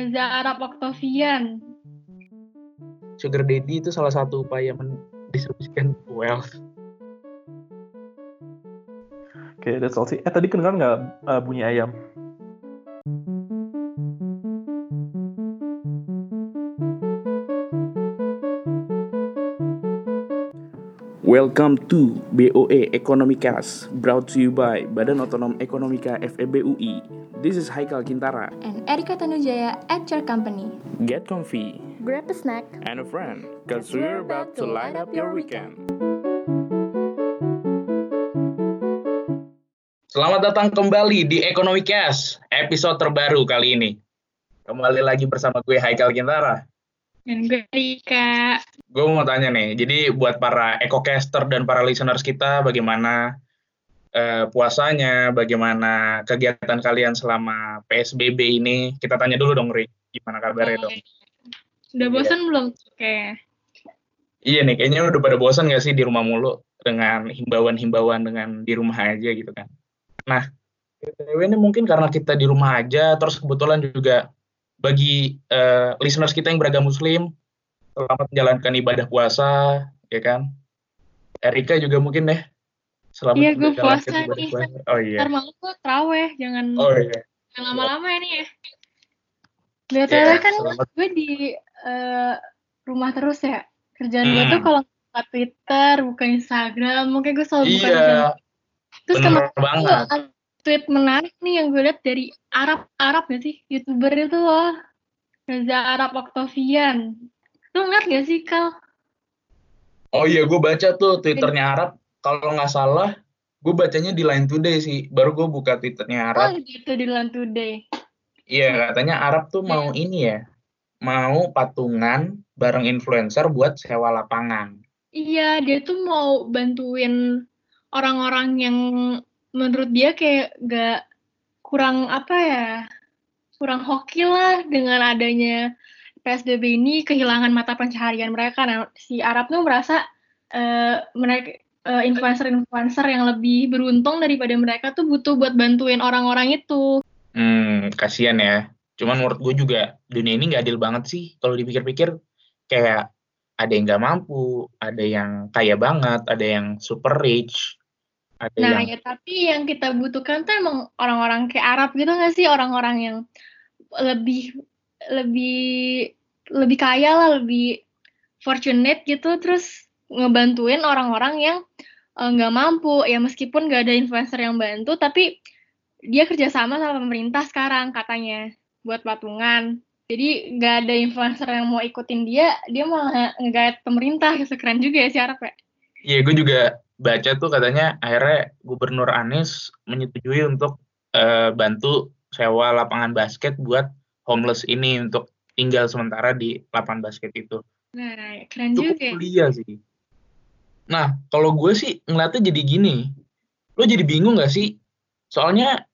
Reza Arab Octavian. Sugar daddy itu salah satu upaya mendistribusikan wealth. Oke, that's all sih. Eh tadi kedengar nggak uh, bunyi ayam? Welcome to BOE Ekonomikas, brought to you by Badan Otonom Ekonomika FEB UI. This is Haikal Kintara. and Erika Tanujaya at your company. Get comfy Grab a snack. and a friend, cause we're about to light up your weekend. Selamat datang kembali di Ekonomi Cash, episode terbaru kali ini. Kembali lagi bersama gue Haikal Kintara. Dan gue Rika. Gue mau tanya nih, jadi buat para ekocaster dan para listeners kita, bagaimana eh, puasanya, bagaimana kegiatan kalian selama PSBB ini? Kita tanya dulu dong, Rik. Gimana kabarnya dong? Udah bosan belum? Oke. Iya nih, kayaknya udah pada bosan gak sih di rumah mulu dengan himbauan-himbauan dengan di rumah aja gitu kan. Nah, BTW ini mungkin karena kita di rumah aja, terus kebetulan juga bagi eh, listeners kita yang beragam muslim, selamat menjalankan ibadah puasa, ya kan. Erika juga mungkin deh. Selamat Iya, gue puasa nih. Oh iya. Ntar malam tuh traweh, jangan Oh iya. lama-lama ya nih ya. BTW Ya, kan selamat. gue di eh, rumah terus ya. Kerjaan gue Hmm. tuh kalau buka Twitter, buka Instagram, mungkin gue selalu buka Iya, Instagram. Terus bener kemarin ada tweet menarik nih yang gue lihat dari Arab Arab gak sih youtuber itu loh Reza Arab Octavian lu ngeliat gak sih Kal? Oh iya, gue baca tuh Twitternya Arab. Kalau nggak salah, gue bacanya di Line Today sih. Baru gue buka Twitternya Arab. Oh gitu di Land Today Iya, katanya Arab tuh mau ini ya, mau patungan bareng influencer buat sewa lapangan. Iya dia tuh mau bantuin orang-orang yang menurut dia kayak gak kurang apa ya kurang hoki lah dengan adanya PSBB ini kehilangan mata pencaharian mereka. Nah, si Arab tuh merasa eh, mereka influencer-influencer yang lebih beruntung daripada mereka tuh butuh buat bantuin orang-orang itu. Hmm, kasihan ya. Cuman menurut gue juga dunia ini nggak adil banget sih. Kalau dipikir-pikir, kayak ada yang nggak mampu, ada yang kaya banget, ada yang super rich, ada Nah, yang ya tapi yang kita butuhkan tuh emang orang-orang kayak Arab gitu nggak sih? Orang-orang yang lebih lebih lebih kaya lah, lebih fortunate gitu, terus ngebantuin orang-orang yang eh, nggak mampu. Ya meskipun nggak ada influencer yang bantu, tapi dia kerjasama sama pemerintah sekarang katanya buat patungan. Jadi nggak ada influencer yang mau ikutin dia, dia malah nge-guide pemerintah. Gitu. Keren juga ya si Arab ya. Iya, gue juga baca tuh katanya akhirnya Gubernur Anies menyetujui untuk eh, bantu sewa lapangan basket buat homeless ini untuk tinggal sementara di lapangan basket itu. Nah, keren Cukup juga ya. kuliah sih. Nah, kalau gue sih ngeliatnya jadi gini. Lo jadi bingung gak sih? Soalnya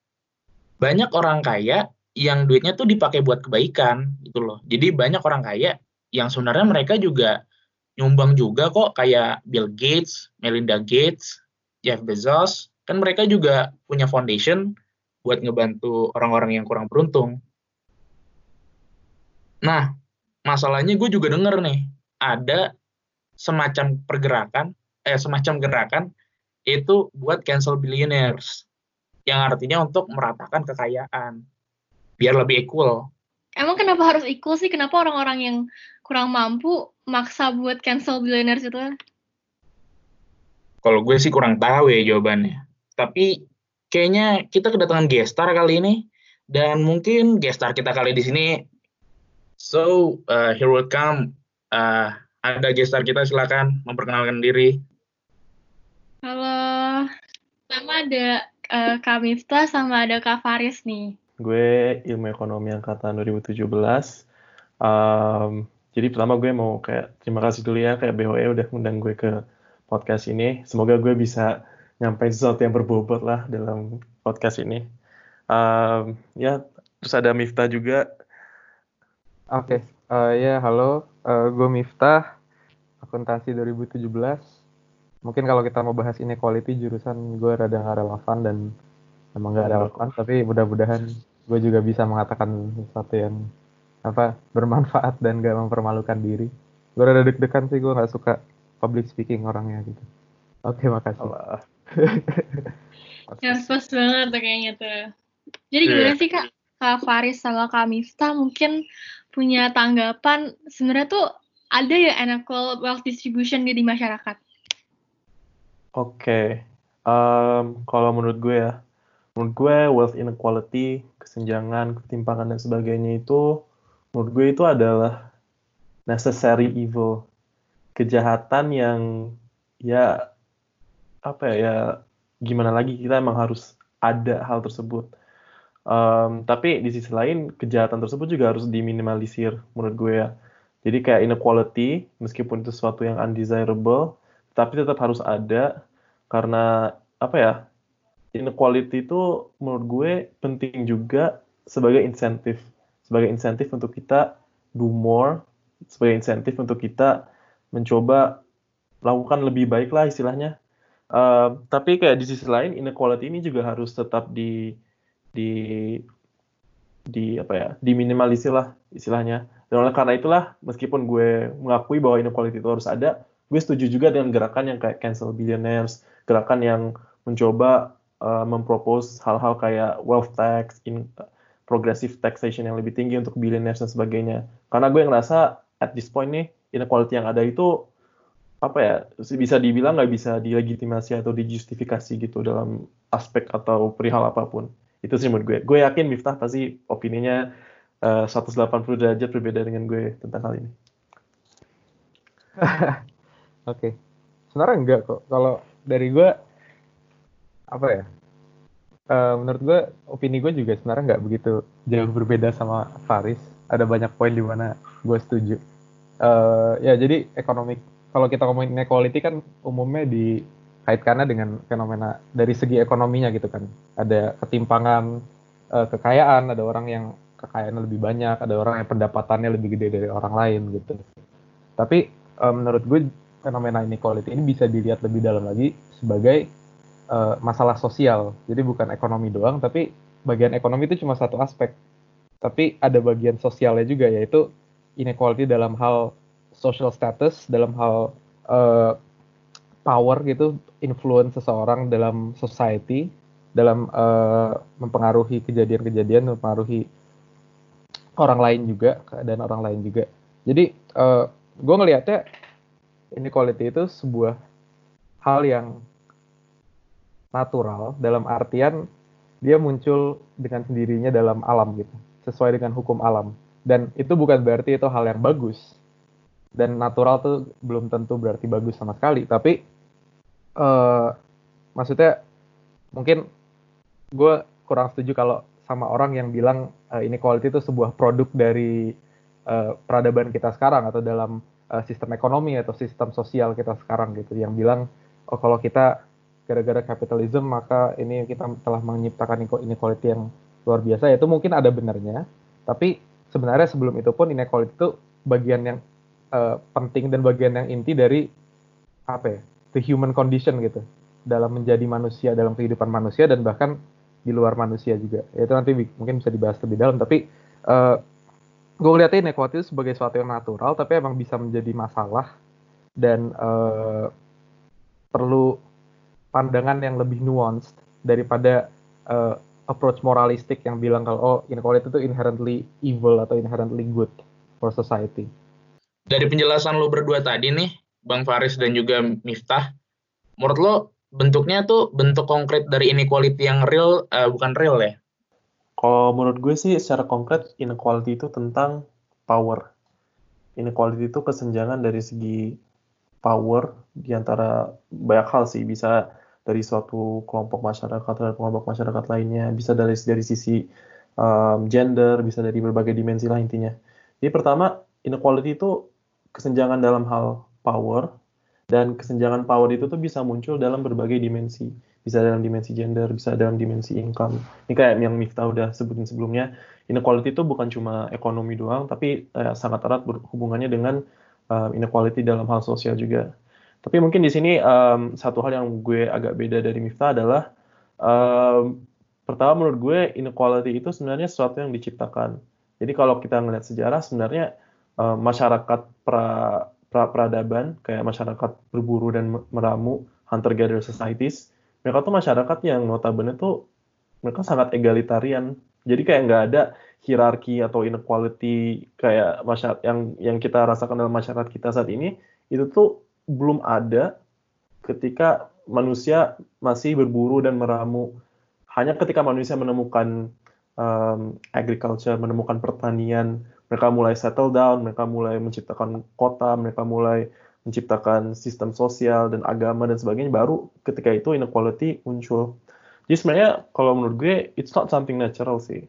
banyak orang kaya yang duitnya tuh dipakai buat kebaikan gitu loh. Jadi banyak orang kaya yang sebenarnya mereka juga nyumbang juga kok kayak Bill Gates, Melinda Gates, Jeff Bezos, kan mereka juga punya foundation buat ngebantu orang-orang yang kurang beruntung. Nah, masalahnya gue juga denger nih, ada semacam pergerakan, eh semacam gerakan itu buat cancel billionaires, yang artinya untuk meratakan kekayaan, biar lebih equal. Emang kenapa harus equal sih? Kenapa orang-orang yang kurang mampu maksa buat cancel billionaires itu? Kalau gue sih kurang tahu ya jawabannya. Tapi kayaknya kita kedatangan gestar kali ini dan mungkin gestar kita kali di sini. So uh, here will come. Uh, ada gestar kita silakan memperkenalkan diri. Halo, sama ada eh, Kak Miftah sama ada Kak Faris nih. Gue ilmu ekonomi angkatan 2017. Um, jadi pertama gue mau kayak terima kasih dulu ya kayak BOE udah undang gue ke podcast ini. Semoga gue bisa nyampein sesuatu yang berbobot lah dalam podcast ini. Um, ya, terus ada Miftah juga. Oke, eh, ya halo, Eh, gue Miftah, akuntansi 2017. Mungkin kalau kita mau bahas inequality jurusan gue rada nggak relevan dan emang nggak relevan, tapi mudah-mudahan gue juga bisa mengatakan sesuatu yang apa bermanfaat dan gak mempermalukan diri. Gue rada deg-degan sih gue nggak suka public speaking orangnya gitu. Oke makasih. Alah. Nervous banget tuh kayaknya tuh. Jadi Iya. gimana sih Kak? Kak Faris sama Kak Miftah mungkin punya tanggapan sebenarnya tuh ada ya unequal wealth distribution di masyarakat. Oke, Em, kalau menurut gue ya, menurut gue wealth inequality, kesenjangan, ketimpangan dan sebagainya itu, menurut gue itu adalah necessary evil, kejahatan yang ya apa ya, ya gimana lagi kita emang harus ada hal tersebut. Em, tapi di sisi lain kejahatan tersebut juga harus diminimalisir menurut gue ya. Jadi kayak inequality, meskipun itu sesuatu yang undesirable, tapi tetap harus ada karena apa ya inequality itu menurut gue penting juga sebagai insentif. Sebagai insentif untuk kita do more sebagai insentif untuk kita mencoba lakukan lebih baik lah istilahnya. Eh, tapi kayak di sisi lain inequality ini juga harus tetap di di di apa ya diminimalisir lah istilahnya. Dan oleh karena itulah meskipun gue mengakui bahwa inequality itu harus ada gue setuju juga dengan gerakan yang kayak cancel billionaires gerakan yang mencoba uh, mempropose hal-hal kayak wealth tax in progressive taxation yang lebih tinggi untuk billionaires dan sebagainya. Karena gue ngerasa at this point nih inequality yang ada itu apa ya bisa dibilang nggak bisa dilegitimasi atau dijustifikasi gitu dalam aspek atau perihal apa pun. Itu sih menurut gue. Gue yakin Miftah pasti opininya uh, 180 derajat berbeda dengan gue tentang hal ini Oke. Sebenarnya enggak kok. Kalau dari gue apa ya? Eh, menurut gue opini gue juga sebenarnya nggak begitu jauh berbeda sama Faris. Ada banyak poin di mana gue setuju. Eh, ya jadi ekonomi kalau kita ngomongin inequality kan umumnya dikaitkannya dengan fenomena dari segi ekonominya gitu kan. Ada ketimpangan eh, kekayaan, ada orang yang kekayaannya lebih banyak, ada orang yang pendapatannya lebih gede dari orang lain gitu. Tapi eh, menurut gue fenomena inequality ini bisa dilihat lebih dalam lagi sebagai eh, masalah sosial. Jadi bukan ekonomi doang, tapi bagian ekonomi itu cuma satu aspek. Tapi ada bagian sosialnya juga yaitu inequality dalam hal social status, dalam hal eh, power gitu, influence seseorang dalam society, dalam eh, mempengaruhi kejadian-kejadian, mempengaruhi orang lain juga, keadaan orang lain juga. Jadi eh, gue ngelihatnya inequality itu sebuah hal yang natural dalam artian dia muncul dengan sendirinya dalam alam gitu, sesuai dengan hukum alam. Dan itu bukan berarti itu hal yang bagus. Dan natural tuh belum tentu berarti bagus sama sekali. Tapi eh maksudnya mungkin gue kurang setuju kalau sama orang yang bilang eh, inequality itu sebuah produk dari eh, peradaban kita sekarang atau dalam eh, sistem ekonomi atau sistem sosial kita sekarang gitu yang bilang oh kalau kita gara-gara kapitalisme maka ini kita telah menciptakan inequality yang luar biasa. Itu mungkin ada benarnya tapi sebenarnya sebelum itu pun inequality itu bagian yang eh, penting dan bagian yang inti dari apa ya the human condition gitu dalam menjadi manusia dalam kehidupan manusia dan bahkan di luar manusia juga. Ya, itu nanti mungkin bisa dibahas lebih dalam tapi eh gue ngeliatnya inequality itu sebagai sesuatu yang natural tapi emang bisa menjadi masalah dan eh, perlu pandangan yang lebih nuanced daripada eh, approach moralistik yang bilang kalau oh inequality itu inherently evil atau inherently good for society. Dari penjelasan lo berdua tadi nih, Bang Faris dan juga Miftah, menurut lo bentuknya tuh bentuk konkret dari inequality yang real, eh, bukan real ya? Kalau menurut gue sih secara konkret inequality itu tentang power. Inequality itu kesenjangan dari segi power di antara banyak hal sih. Bisa dari suatu kelompok masyarakat terhadap kelompok masyarakat lainnya, bisa dari dari sisi um, gender, bisa dari berbagai dimensi lah intinya. Jadi pertama, inequality itu kesenjangan dalam hal power dan kesenjangan power itu tuh bisa muncul dalam berbagai dimensi. Bisa dalam dimensi gender, bisa dalam dimensi income. Ini kayak yang Miftah udah sebutin sebelumnya, inequality itu bukan cuma ekonomi doang, tapi eh, sangat erat berhubungannya dengan um, inequality dalam hal sosial juga. Tapi mungkin di sini um, satu hal yang gue agak beda dari Miftah adalah um, pertama menurut gue inequality itu sebenarnya sesuatu yang diciptakan. Jadi kalau kita ngelihat sejarah sebenarnya uh, masyarakat pra, pra peradaban kayak masyarakat berburu dan meramu hunter gatherer societies, mereka tuh masyarakat yang notabene tuh mereka sangat egalitarian. Jadi kayak nggak ada hierarki atau inequality kayak masyarakat yang yang kita rasakan dalam masyarakat kita saat ini itu tuh belum ada ketika manusia masih berburu dan meramu. Hanya ketika manusia menemukan um, agriculture, menemukan pertanian, mereka mulai settle down, mereka mulai menciptakan kota, mereka mulai menciptakan sistem sosial dan agama dan sebagainya, baru ketika itu inequality muncul. Jadi sebenarnya kalau menurut gue, it's not something natural sih.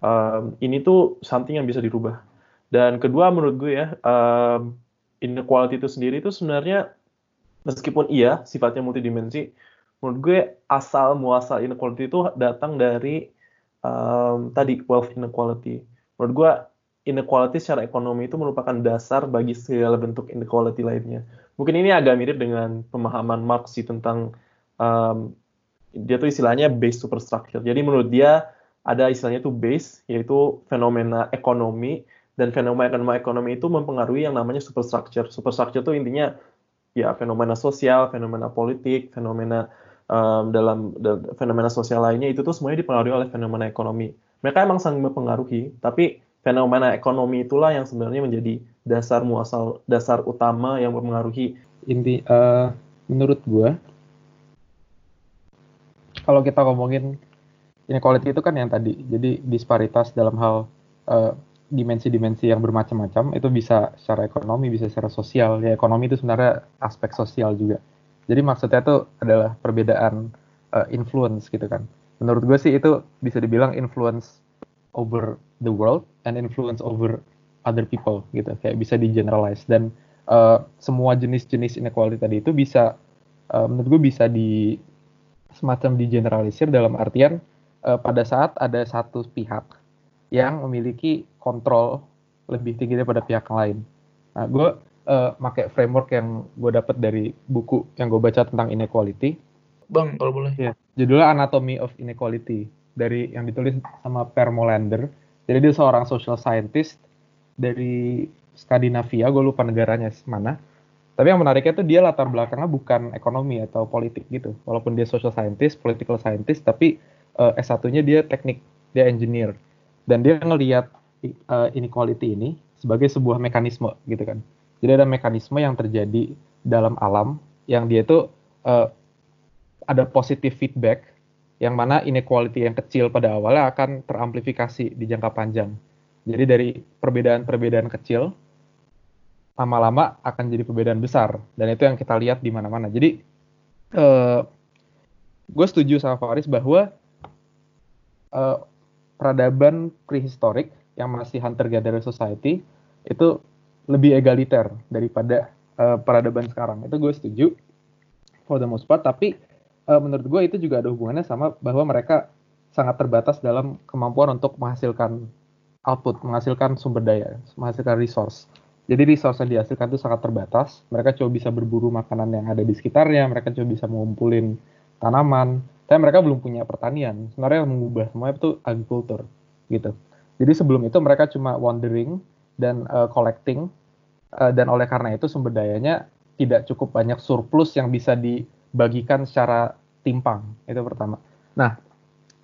Um, ini tuh something yang bisa dirubah. Dan kedua menurut gue ya, um, inequality itu sendiri itu sebenarnya meskipun iya sifatnya multidimensi, menurut gue asal muasal inequality itu datang dari um, tadi wealth inequality. Menurut gue inequality secara ekonomi itu merupakan dasar bagi segala bentuk inequality lainnya. Mungkin ini agak mirip dengan pemahaman Marx sih tentang um, dia tuh istilahnya base superstructure. Jadi menurut dia ada istilahnya tuh base yaitu fenomena ekonomi dan fenomena ekonomi itu mempengaruhi yang namanya superstructure. Superstructure itu intinya ya fenomena sosial, fenomena politik, fenomena um, dalam, dalam fenomena sosial lainnya itu tuh semuanya dipengaruhi oleh fenomena ekonomi. Mereka emang sangat mempengaruhi, tapi fenomena ekonomi itulah yang sebenarnya menjadi dasar muasal dasar utama yang mempengaruhi. Inti uh, menurut gue kalau kita ngomongin inequality itu kan yang tadi, jadi disparitas dalam hal uh, dimensi-dimensi yang bermacam-macam itu bisa secara ekonomi, bisa secara sosial. Ya ekonomi itu sebenarnya aspek sosial juga. Jadi maksudnya itu adalah perbedaan uh, influence gitu kan. Menurut gue sih itu bisa dibilang influence over the world and influence over other people gitu. Kayak bisa di generalize dan uh, semua jenis-jenis inequality tadi itu bisa uh, menurut gue bisa di semacam di generalisir dalam artian uh, pada saat ada satu pihak yang memiliki kontrol lebih tinggi daripada pihak lain. Nah, gue uh, pakai framework yang gue dapat dari buku yang gue baca tentang inequality. Bang, kalau boleh. Ya, judulnya Anatomy of Inequality dari yang ditulis sama Per Molander. Jadi dia seorang social scientist dari Skandinavia, gue lupa negaranya mana. Tapi yang menariknya tuh dia latar belakangnya bukan ekonomi atau politik gitu. Walaupun dia social scientist, political scientist, tapi uh, S1-nya dia teknik, dia engineer dan dia ngelihat uh, inequality ini sebagai sebuah mekanisme gitu kan. Jadi ada mekanisme yang terjadi dalam alam yang dia itu uh, ada positive feedback yang mana inequality yang kecil pada awalnya akan teramplifikasi di jangka panjang. Jadi dari perbedaan-perbedaan kecil lama-lama akan jadi perbedaan besar dan itu yang kita lihat di mana-mana. Jadi uh, gue setuju sama Faris bahwa uh, peradaban prehistorik yang masih hunter gatherer society itu lebih egaliter daripada uh, peradaban sekarang. Itu gue setuju for the most part, tapi uh, menurut gue itu juga ada hubungannya sama bahwa mereka sangat terbatas dalam kemampuan untuk menghasilkan output, menghasilkan sumber daya, menghasilkan resource. Jadi resource yang dihasilkan itu sangat terbatas. Mereka coba bisa berburu makanan yang ada di sekitarnya, mereka coba bisa mengumpulin tanaman, tapi mereka belum punya pertanian. Sebenarnya yang mengubah semuanya itu agriculture gitu. Jadi sebelum itu mereka cuma wandering dan uh, collecting uh, dan oleh karena itu sumber dayanya tidak cukup banyak surplus yang bisa dibagikan secara timpang. Itu pertama. Nah,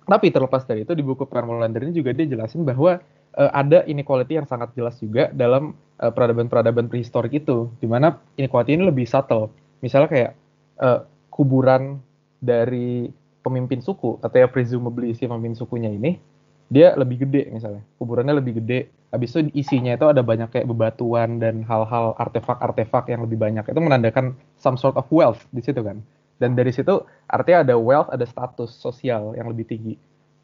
tapi terlepas dari itu di buku Permolander ini juga dia jelasin bahwa uh, ada inequality yang sangat jelas juga dalam uh, peradaban-peradaban prehistorik itu, di mana inequality ini lebih subtle. Misalnya kayak uh, kuburan dari pemimpin suku atau ya presumably si pemimpin sukunya ini dia lebih gede misalnya kuburannya lebih gede habis itu isinya itu ada banyak kayak bebatuan dan hal-hal artefak-artefak yang lebih banyak itu menandakan some sort of wealth di situ kan dan dari situ artinya ada wealth ada status sosial yang lebih tinggi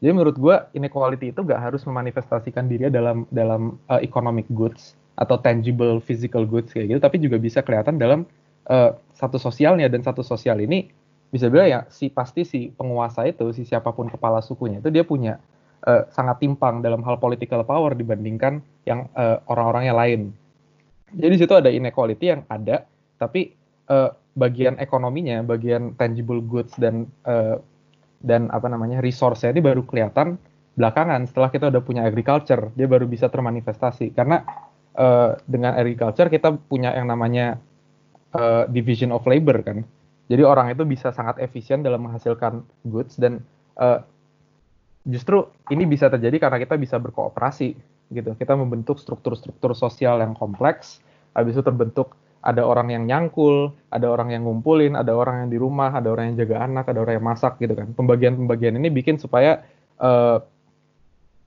jadi menurut gue inequality itu gak harus memanifestasikan dirinya dalam dalam uh, economic goods atau tangible physical goods kayak gitu tapi juga bisa kelihatan dalam uh, satu sosialnya dan satu sosial ini bisa bilang ya si pasti si penguasa itu si siapa pun kepala sukunya itu dia punya uh, sangat timpang dalam hal political power dibandingkan yang uh, orang-orangnya lain. Jadi situ ada inequality yang ada, tapi uh, bagian ekonominya, bagian tangible goods dan uh, dan apa namanya resource-nya ini baru kelihatan belakangan setelah kita udah punya agriculture dia baru bisa termanifestasi. Karena uh, dengan agriculture kita punya yang namanya uh, division of labor kan. Jadi orang itu bisa sangat efisien dalam menghasilkan goods dan uh, justru ini bisa terjadi karena kita bisa berkooperasi gitu. Kita membentuk struktur-struktur sosial yang kompleks habis itu terbentuk ada orang yang nyangkul, ada orang yang ngumpulin, ada orang yang di rumah, ada orang yang jaga anak, ada orang yang masak gitu kan. Pembagian-pembagian ini bikin supaya uh,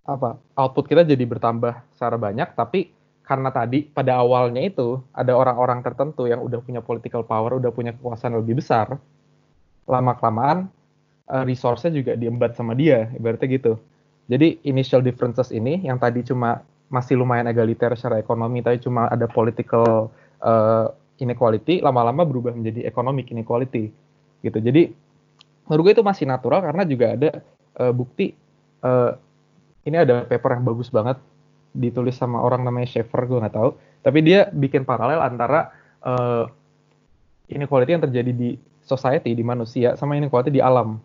apa output kita jadi bertambah secara banyak, tapi karena tadi pada awalnya itu ada orang-orang tertentu yang udah punya political power, udah punya kekuasaan lebih besar, lama kelamaan uh, resource-nya juga diembat sama dia, ibaratnya gitu. Jadi initial differences ini yang tadi cuma masih lumayan egaliter secara ekonomi, tapi cuma ada political uh, inequality lama-lama berubah menjadi economic inequality gitu. Jadi menurut gue itu masih natural karena juga ada uh, bukti uh, ini ada paper yang bagus banget ditulis sama orang namanya Schaefer gue nggak tahu tapi dia bikin paralel antara uh, inequality yang terjadi di society di manusia sama inequality di alam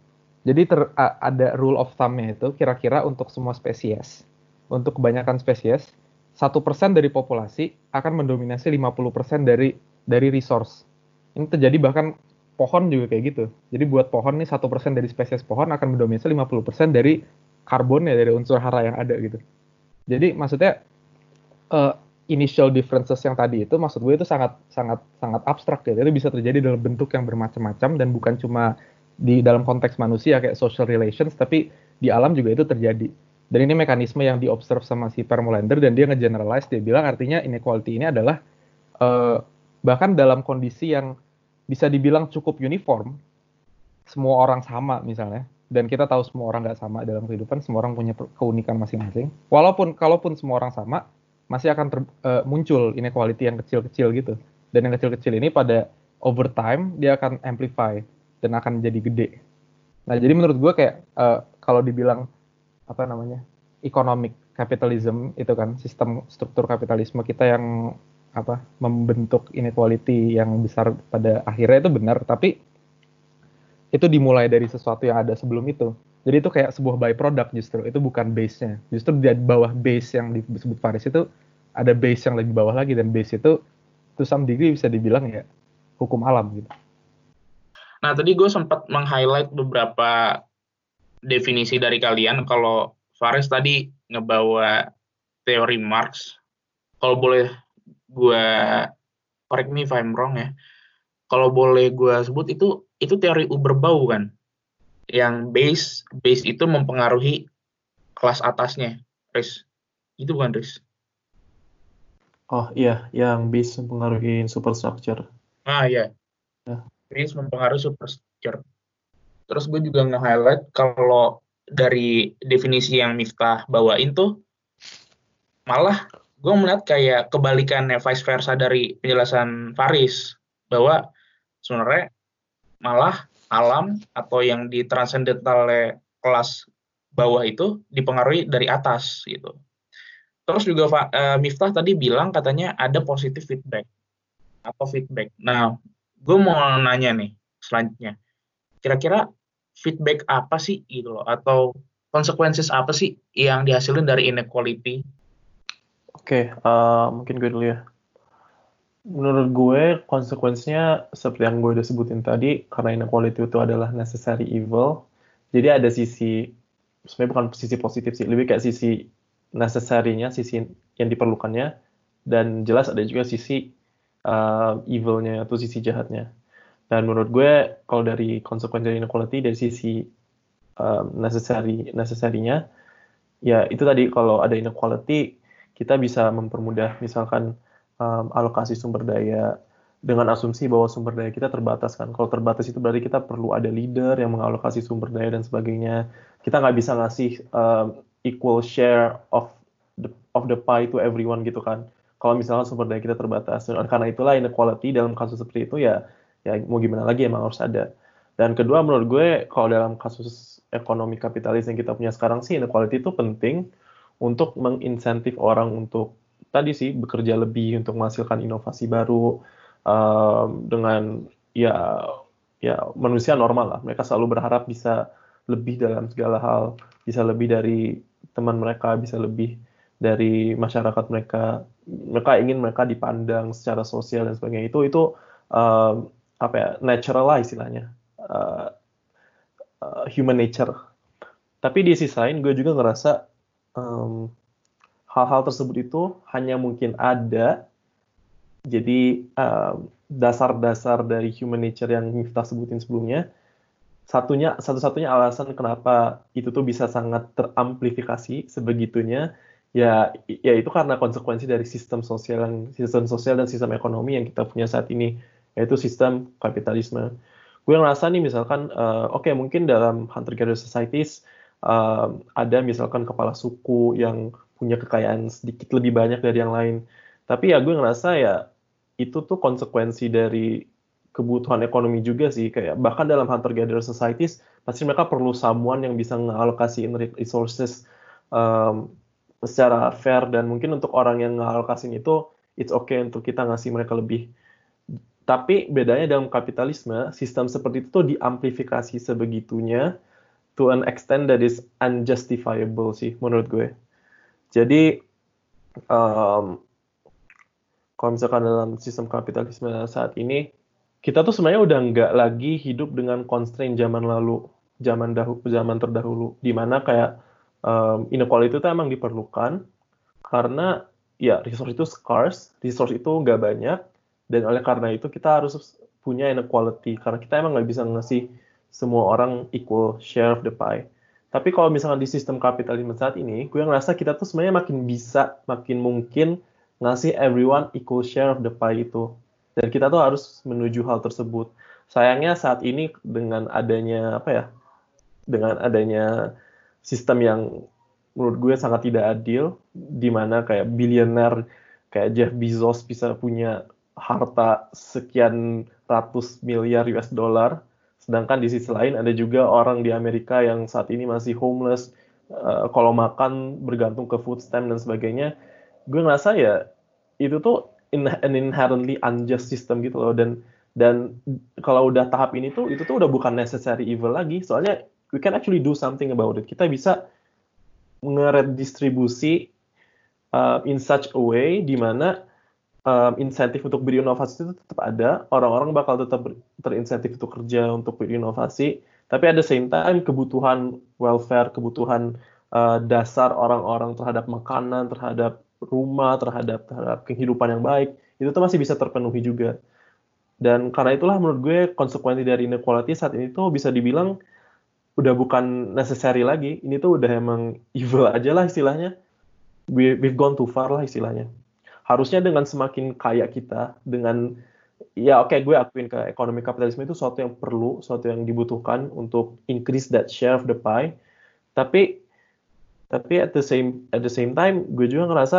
jadi ter, uh, ada rule of thumb-nya itu kira-kira untuk semua spesies untuk kebanyakan spesies satu persen dari populasi akan mendominasi 50% dari dari resource. Ini terjadi bahkan pohon juga kayak gitu. Jadi buat pohon nih satu persen dari spesies pohon akan mendominasi 50% dari karbonnya dari unsur hara yang ada gitu. Jadi maksudnya uh, initial differences yang tadi itu maksud gue itu sangat sangat sangat abstrak ya. Itu bisa terjadi dalam bentuk yang bermacam-macam dan bukan cuma di dalam konteks manusia kayak social relations tapi di alam juga itu terjadi dan ini mekanisme yang diobserv sama si Permolander dan dia nge-generalize dia bilang artinya inequality ini adalah uh, bahkan dalam kondisi yang bisa dibilang cukup uniform semua orang sama misalnya. Dan kita tahu semua orang nggak sama dalam kehidupan semua orang punya keunikan masing-masing. Walaupun kalaupun semua orang sama masih akan ter, uh, muncul inequality yang kecil-kecil gitu. Dan yang kecil-kecil ini pada over time dia akan amplify dan akan jadi gede. Nah jadi menurut gue kayak uh, kalau dibilang apa namanya economic capitalism itu kan sistem struktur kapitalisme kita yang apa membentuk inequality yang besar pada akhirnya itu benar tapi itu dimulai dari sesuatu yang ada sebelum itu jadi itu kayak sebuah byproduct justru itu bukan base-nya justru di bawah base yang disebut Paris itu ada base yang lebih bawah lagi dan base itu to some degree bisa dibilang ya hukum alam gitu. Nah tadi gue sempat meng-highlight beberapa definisi dari kalian kalau Faris tadi ngebawa teori Marx. Kalau boleh gue correct me if I'm wrong ya. Kalau boleh gue sebut itu itu teori Uberbau kan. Yang base base itu mempengaruhi kelas atasnya, Riz. Itu bukan Riz? Oh iya, yang base mempengaruhi superstructure. Ah iya. Ya. Base mempengaruhi superstructure. Terus gue juga nge-highlight kalau dari definisi yang Miftah bawain tuh malah gue melihat kayak kebalikannya vice versa dari penjelasan Faris bahwa sebenarnya malah alam atau yang di transcendental kelas bawah itu dipengaruhi dari atas gitu. Terus juga uh, Miftah tadi bilang katanya ada positive feedback atau feedback. Nah, gue mau nanya nih selanjutnya kira-kira feedback apa sih gitu loh atau konsekuensi apa sih yang dihasilin dari inequality? Oke, okay, uh, mungkin gue dulu ya. Menurut gue konsekuensinya seperti yang gue udah sebutin tadi karena inequality itu adalah necessary evil. Jadi ada sisi sebenarnya bukan sisi positif sih, lebih kayak sisi necessary-nya, sisi yang diperlukannya dan jelas ada juga sisi uh, evil-nya atau sisi jahatnya. Dan menurut gue kalau dari konsekuensi inequality dari sisi um, necessary necessary-nya ya itu tadi kalau ada inequality kita bisa mempermudah misalkan um, alokasi sumber daya dengan asumsi bahwa sumber daya kita terbatas kan. Kalau terbatas itu berarti kita perlu ada leader yang mengalokasi sumber daya dan sebagainya. Kita nggak bisa ngasih um, equal share of the of the pie to everyone gitu kan. Kalau misalnya sumber daya kita terbatas. Dan karena itulah inequality dalam kasus seperti itu ya ya mau gimana lagi emang harus ada. Dan kedua menurut gue kalau dalam kasus ekonomi kapitalis yang kita punya sekarang sih inequality itu penting untuk menginsentif orang untuk tadi sih bekerja lebih untuk menghasilkan inovasi baru um, dengan ya ya manusia normal lah. Mereka selalu berharap bisa lebih dalam segala hal bisa lebih dari teman mereka bisa lebih dari masyarakat mereka. Mereka ingin mereka dipandang secara sosial dan sebagainya. Itu itu uh, apa ya natural lah istilahnya. Uh, uh, human nature. Tapi di sisi lain gue juga ngerasa hal hal-hal tersebut itu hanya mungkin ada. Jadi dasar-dasar um, dari human nature yang kita sebutin sebelumnya satunya satu-satunya alasan kenapa itu tuh bisa sangat teramplifikasi sebegitunya ya ya itu karena konsekuensi dari sistem sosial yang sistem sosial dan sistem ekonomi yang kita punya saat ini yaitu sistem kapitalisme. Gue ngerasa nih misalkan uh, oke okay, mungkin dalam hunter gatherer societies uh, ada misalkan kepala suku yang punya kekayaan sedikit lebih banyak dari yang lain. Tapi ya gue ngerasa ya itu tuh konsekuensi dari kebutuhan ekonomi juga sih kayak bahkan dalam hunter gatherer societies pasti mereka perlu someone yang bisa ngalokasiin resources um, secara fair dan mungkin untuk orang yang ngalokasin itu it's okay untuk kita ngasih mereka lebih. Tapi bedanya dalam kapitalisme, sistem seperti itu tuh diamplifikasi sebegitunya to an extent that is unjustifiable sih menurut gue. Jadi um, kalau misalkan dalam sistem kapitalisme saat ini kita tuh sebenarnya udah nggak lagi hidup dengan constraint zaman lalu, zaman dahulu, zaman terdahulu, di mana kayak um, inequality itu emang diperlukan karena ya resource itu scarce, resource itu nggak banyak, dan oleh karena itu kita harus punya inequality karena kita emang nggak bisa ngasih semua orang equal share of the pie. Tapi kalau misalkan di sistem kapitalisme saat ini, gue ngerasa kita tuh sebenarnya makin bisa, makin mungkin ngasih everyone equal share of the pie itu. Dan kita tuh harus menuju hal tersebut. Sayangnya saat ini dengan adanya apa ya? Dengan adanya sistem yang menurut gue sangat tidak adil di mana kayak bilioner kayak Jeff Bezos bisa punya harta sekian ratus miliar US dollar. Sedangkan di sisi lain ada juga orang di Amerika yang saat ini masih homeless uh, kalau makan bergantung ke food stamp dan sebagainya. Gue ngerasa ya itu tuh in, an inherently unjust system gitu loh. Dan dan kalau udah tahap ini tuh itu tuh udah bukan necessary evil lagi. Soalnya we can actually do something about it. Kita bisa ngeredistribusi uh, in such a way di mana um, insentif untuk berinovasi itu tetap ada, orang-orang bakal tetap terinsentif untuk kerja untuk berinovasi, tapi the same time kebutuhan welfare, kebutuhan uh, dasar orang-orang terhadap makanan, terhadap rumah, terhadap terhadap kehidupan yang baik, itu tuh masih bisa terpenuhi juga. Dan karena itulah menurut gue konsekuensi dari inequality saat ini tuh bisa dibilang udah bukan necessary lagi. Ini tuh udah emang evil aja lah istilahnya. We, we've gone too far lah istilahnya. Harusnya dengan semakin kaya kita, dengan ya oke okay, gue akuin ke ekonomi kapitalisme itu sesuatu yang perlu, sesuatu yang dibutuhkan untuk increase that share of the pie. Tapi tapi at the same at the same time gue juga ngerasa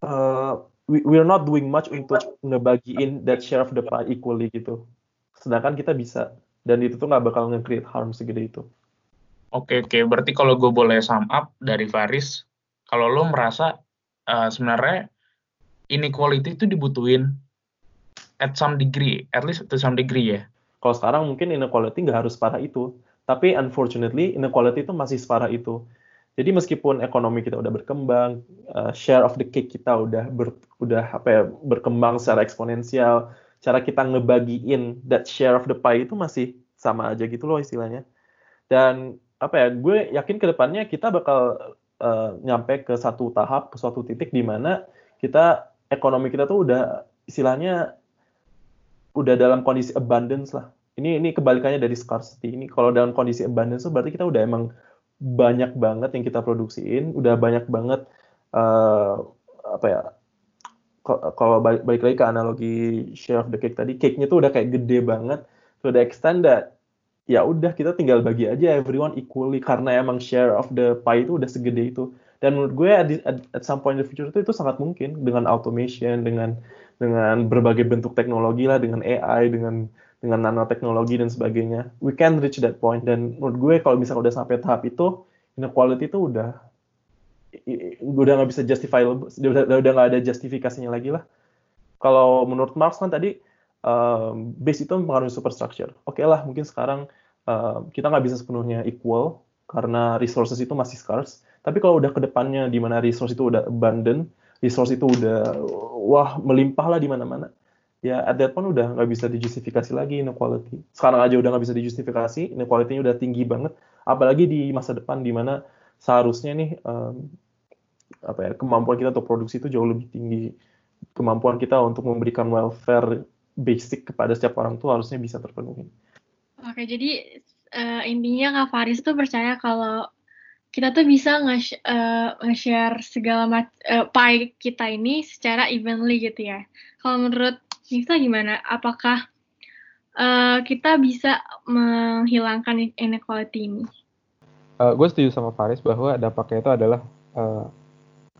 uh, we, we're not doing much untuk ngebagiin that share of the pie equally gitu. Sedangkan kita bisa dan itu tuh nggak bakal nge-create harm segede itu. Oke oke, berarti kalau gue boleh sum up dari Faris, kalau lo merasa uh, sebenarnya inequality itu dibutuhin at some degree, at least to some degree ya. Kalau sekarang mungkin inequality nggak harus parah itu, tapi unfortunately inequality itu masih separah itu. Jadi meskipun ekonomi kita udah berkembang, uh, share of the cake kita udah ber, udah apa ya berkembang secara eksponensial, cara kita ngebagiin that share of the pie itu masih sama aja gitu loh istilahnya. Dan apa ya, gue yakin ke depannya kita bakal uh, nyampe ke satu tahap, ke suatu titik di mana kita ekonomi kita tuh udah istilahnya udah dalam kondisi abundance lah. Ini ini kebalikannya dari scarcity. Ini kalau dalam kondisi abundance berarti kita udah emang banyak banget yang kita produksiin, udah banyak banget uh, apa ya kalau balik, balik lagi ke analogi share of the cake tadi, cake-nya tuh udah kayak gede banget extent that ya udah kita tinggal bagi aja everyone equally karena emang share of the pie itu udah segede itu. Dan menurut gue at, at, at some point in the future itu itu sangat mungkin dengan automation, dengan dengan berbagai bentuk teknologi lah, dengan AI, dengan dengan nanoteknologi dan sebagainya. We can reach that point dan menurut gue kalau misalnya udah sampai tahap itu, inequality itu udah udah nggak bisa justify udah udah nggak ada justifikasinya lagi lah kalau menurut Marx kan tadi um, base itu mempengaruhi superstructure oke okay lah mungkin sekarang um, kita nggak bisa sepenuhnya equal karena resources itu masih scarce. Tapi kalau udah ke depannya di mana resource itu udah abundant, resource itu udah wah melimpah lah di mana-mana. Ya at that point udah nggak bisa dijustifikasi lagi inequality. Sekarang aja udah nggak bisa dijustifikasi, inequality-nya udah tinggi banget. Apalagi di masa depan di mana seharusnya nih um, apa ya kemampuan kita untuk produksi itu jauh lebih tinggi. Kemampuan kita untuk memberikan welfare basic kepada setiap orang tuh harusnya bisa terpenuhi. Oke, jadi uh, intinya Kak Faris tuh percaya kalau kita tuh bisa eh, nge-share uh, segala macam uh, pie kita ini secara evenly gitu ya. Kalau menurut Nisa gimana? Apakah uh, kita bisa menghilangkan inequality ini? Uh, gue setuju sama Faris bahwa dampaknya itu adalah uh,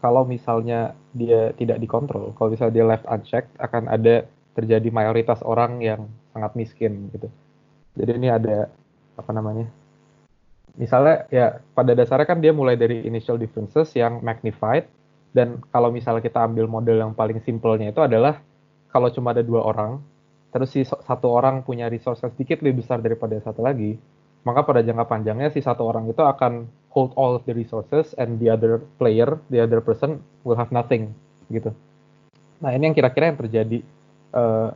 kalau misalnya dia tidak dikontrol, kalau misalnya dia left unchecked, akan ada terjadi mayoritas orang yang sangat miskin gitu. Jadi ini ada apa namanya? Misalnya ya pada dasarnya kan dia mulai dari initial differences yang magnified dan kalau misalnya kita ambil model yang paling simpelnya itu adalah kalau cuma ada dua orang terus si satu orang punya resource yang sedikit lebih besar daripada satu lagi maka pada jangka panjangnya si satu orang itu akan hold all of the resources and the other player the other person will have nothing gitu nah ini yang kira-kira yang terjadi uh,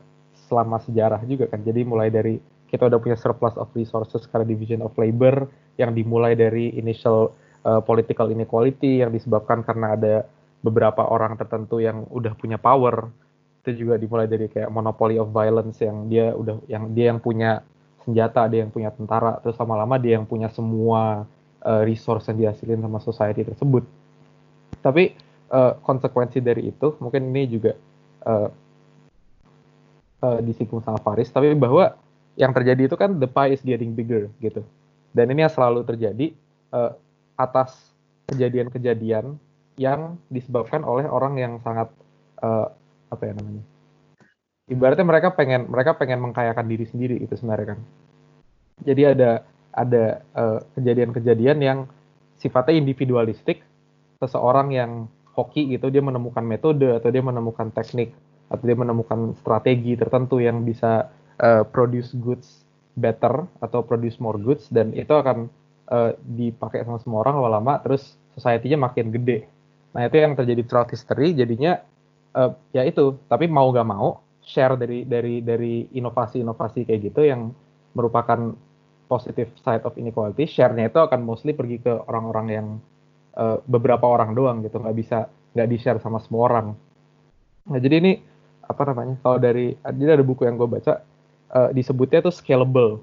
selama sejarah juga kan. Jadi mulai dari kita udah punya surplus of resources karena division of labor yang dimulai dari initial uh, political inequality yang disebabkan karena ada beberapa orang tertentu yang udah punya power. Itu juga dimulai dari kayak monopoly of violence yang dia udah yang dia yang punya senjata dia yang punya tentara terus lama-lama dia yang punya semua uh, resource yang dihasilin sama society tersebut. Tapi uh, konsekuensi dari itu mungkin ini juga uh, uh, disinggung sama Faris tapi bahwa yang terjadi itu kan the pie is getting bigger gitu. Dan ini yang selalu terjadi uh, atas kejadian-kejadian yang disebabkan oleh orang yang sangat uh, apa ya namanya? Ibaratnya mereka pengen mereka pengen mengkayakan diri sendiri itu sebenarnya kan. Jadi ada ada uh, kejadian-kejadian yang sifatnya individualistik, seseorang yang hoki gitu dia menemukan metode atau dia menemukan teknik atau dia menemukan strategi tertentu yang bisa uh, produce goods better atau produce more goods dan itu akan uh, dipakai sama semua orang lama-lama terus society-nya makin gede. Nah itu yang terjadi throughout history jadinya uh, ya itu tapi mau gak mau share dari dari dari inovasi-inovasi kayak gitu yang merupakan positive side of inequality share-nya itu akan mostly pergi ke orang-orang yang uh, beberapa orang doang gitu nggak bisa nggak di share sama semua orang. Nah jadi ini apa namanya kalau dari jadi ada buku yang gue baca uh, disebutnya itu scalable.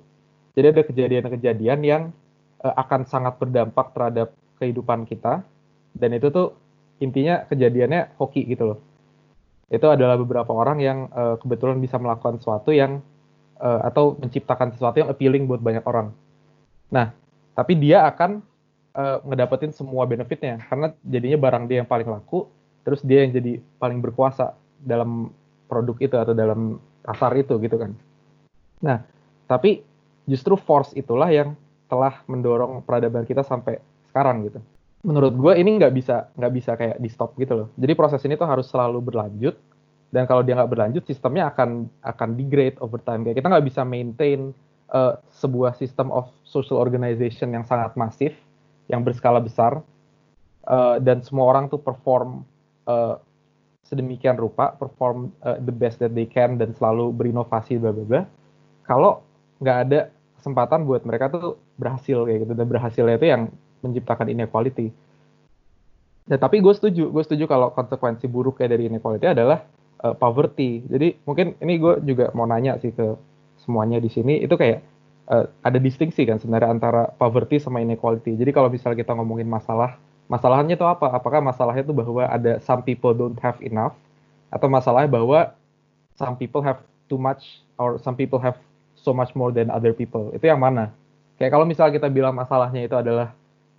Jadi ada kejadian-kejadian yang uh, akan sangat berdampak terhadap kehidupan kita dan itu tuh intinya kejadiannya hoki gitu loh. Itu adalah beberapa orang yang uh, kebetulan bisa melakukan sesuatu yang uh, atau menciptakan sesuatu yang appealing buat banyak orang. Nah, tapi dia akan uh, ngedapetin semua benefitnya karena jadinya barang dia yang paling laku, terus dia yang jadi paling berkuasa dalam produk itu atau dalam pasar itu gitu kan. Nah, tapi justru force itulah yang telah mendorong peradaban kita sampai sekarang gitu. Menurut gue ini nggak bisa nggak bisa kayak di stop gitu loh. Jadi proses ini tuh harus selalu berlanjut dan kalau dia nggak berlanjut sistemnya akan akan degrade over time. Kayak kita nggak bisa maintain uh, sebuah sistem of social organization yang sangat masif, yang berskala besar uh, dan semua orang tuh perform uh, sedemikian rupa, perform uh, the best that they can dan selalu berinovasi bla bla bla kalau nggak ada kesempatan buat mereka tuh berhasil kayak gitu dan berhasilnya itu yang menciptakan inequality. Ya, tapi gue setuju, gue setuju kalau konsekuensi buruknya dari inequality adalah uh, poverty. Jadi mungkin ini gue juga mau nanya sih ke semuanya di sini itu kayak uh, ada distingsi kan sebenarnya antara poverty sama inequality. Jadi kalau misalnya kita ngomongin masalah, masalahnya itu apa? Apakah masalahnya itu bahwa ada some people don't have enough atau masalahnya bahwa some people have too much or some people have so much more than other people. Itu yang mana? Kayak kalau misalnya kita bilang masalahnya itu adalah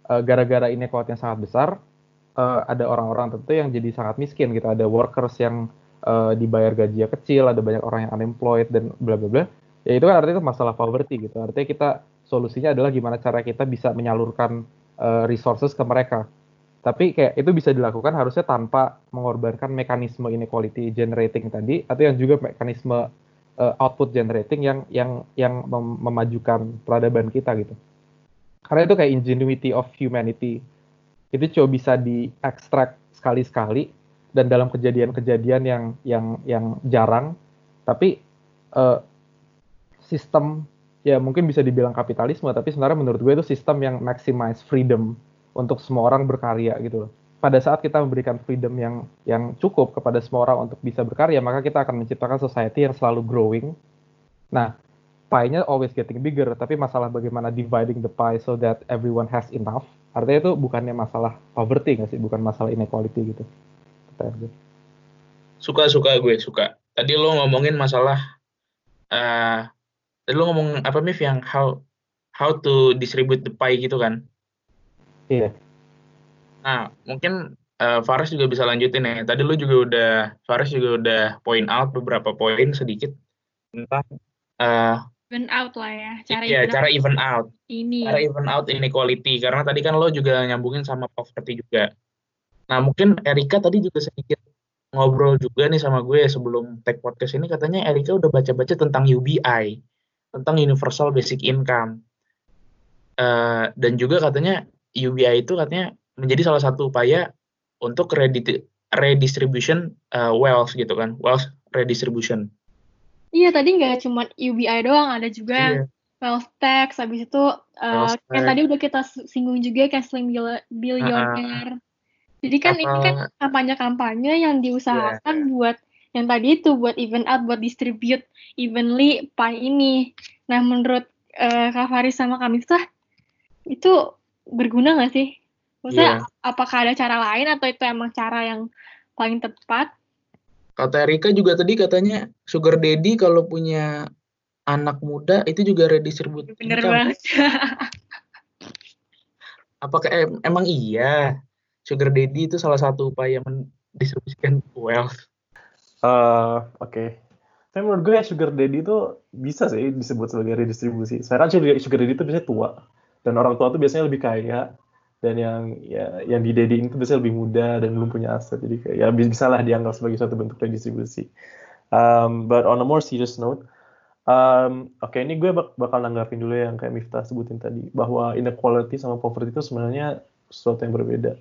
uh, gara-gara inequality yang sangat besar, uh, ada orang-orang tentu yang jadi sangat miskin gitu. Ada workers yang uh, dibayar gaji kecil, ada banyak orang yang unemployed dan bla bla bla. Ya itu kan artinya itu masalah poverty gitu. Artinya kita solusinya adalah gimana cara kita bisa menyalurkan resources ke mereka. Tapi kayak itu bisa dilakukan harusnya tanpa mengorbankan mekanisme inequality generating tadi atau yang juga mekanisme uh, output generating yang yang yang mem memajukan peradaban kita gitu. karena itu kayak ingenuity of humanity. Itu cuma bisa diekstrak sekali-sekali dan dalam kejadian-kejadian yang yang yang jarang. Tapi uh, sistem ya mungkin bisa dibilang kapitalisme tapi sebenarnya menurut gue itu sistem yang maximize freedom untuk semua orang berkarya gitu loh. Pada saat kita memberikan freedom yang yang cukup kepada semua orang untuk bisa berkarya maka kita akan menciptakan society yang selalu growing. Nah pie-nya always getting bigger tapi masalah bagaimana dividing the pie so that everyone has enough artinya itu bukannya masalah poverty nggak sih? Bukan masalah inequality gitu. Suka suka gue suka. Tadi lo ngomongin masalah uh, lo ngomong apa Mif yang how how to distribute the pie gitu kan iya. Nah mungkin uh, Faris juga bisa lanjutin ya. Tadi lo juga udah Faris juga udah point out beberapa poin sedikit tentang uh, even out lah ya cara iya, even cara out. even out. ini cara even out inequality karena tadi kan lo juga nyambungin sama poverty juga. Nah mungkin Erika tadi juga sedikit ngobrol juga nih sama gue sebelum take podcast ini. Katanya Erika udah baca-baca tentang UBI tentang Universal Basic Income. Uh, dan juga katanya UBI itu katanya menjadi salah satu upaya untuk redistribution uh, wealth gitu kan, wealth redistribution. Iya tadi nggak cuma UBI doang, ada juga iya. wealth tax, habis itu uh, kan tadi udah kita singgung juga cashless billionaire. Uh, Jadi kan apa, ini kan kampanye-kampanye yang diusahakan yeah. buat yang tadi itu buat event out buat distribute evenly pie ini nah menurut uh, Kak Faris sama kami tuh itu berguna nggak sih maksudnya yeah. apakah ada cara lain atau itu emang cara yang paling tepat kata Erika juga tadi katanya sugar daddy kalau punya anak muda itu juga redistribute bener banget apakah em emang iya sugar daddy itu salah satu upaya mendistribusikan wealth Uh, oke. Okay. Tapi menurut gue sugar daddy itu bisa sih disebut sebagai redistribusi. Sekarang sugar daddy itu biasanya tua dan orang tua itu biasanya lebih kaya dan yang ya yang di daddy itu biasanya lebih muda dan belum punya aset. Jadi kayak ya bisa lah dianggap sebagai suatu bentuk redistribusi. Um, but on a more serious note, um, oke okay, ini gue bak bakal nanggapin dulu yang kayak Miftah sebutin tadi bahwa inequality sama poverty itu sebenarnya sesuatu yang berbeda.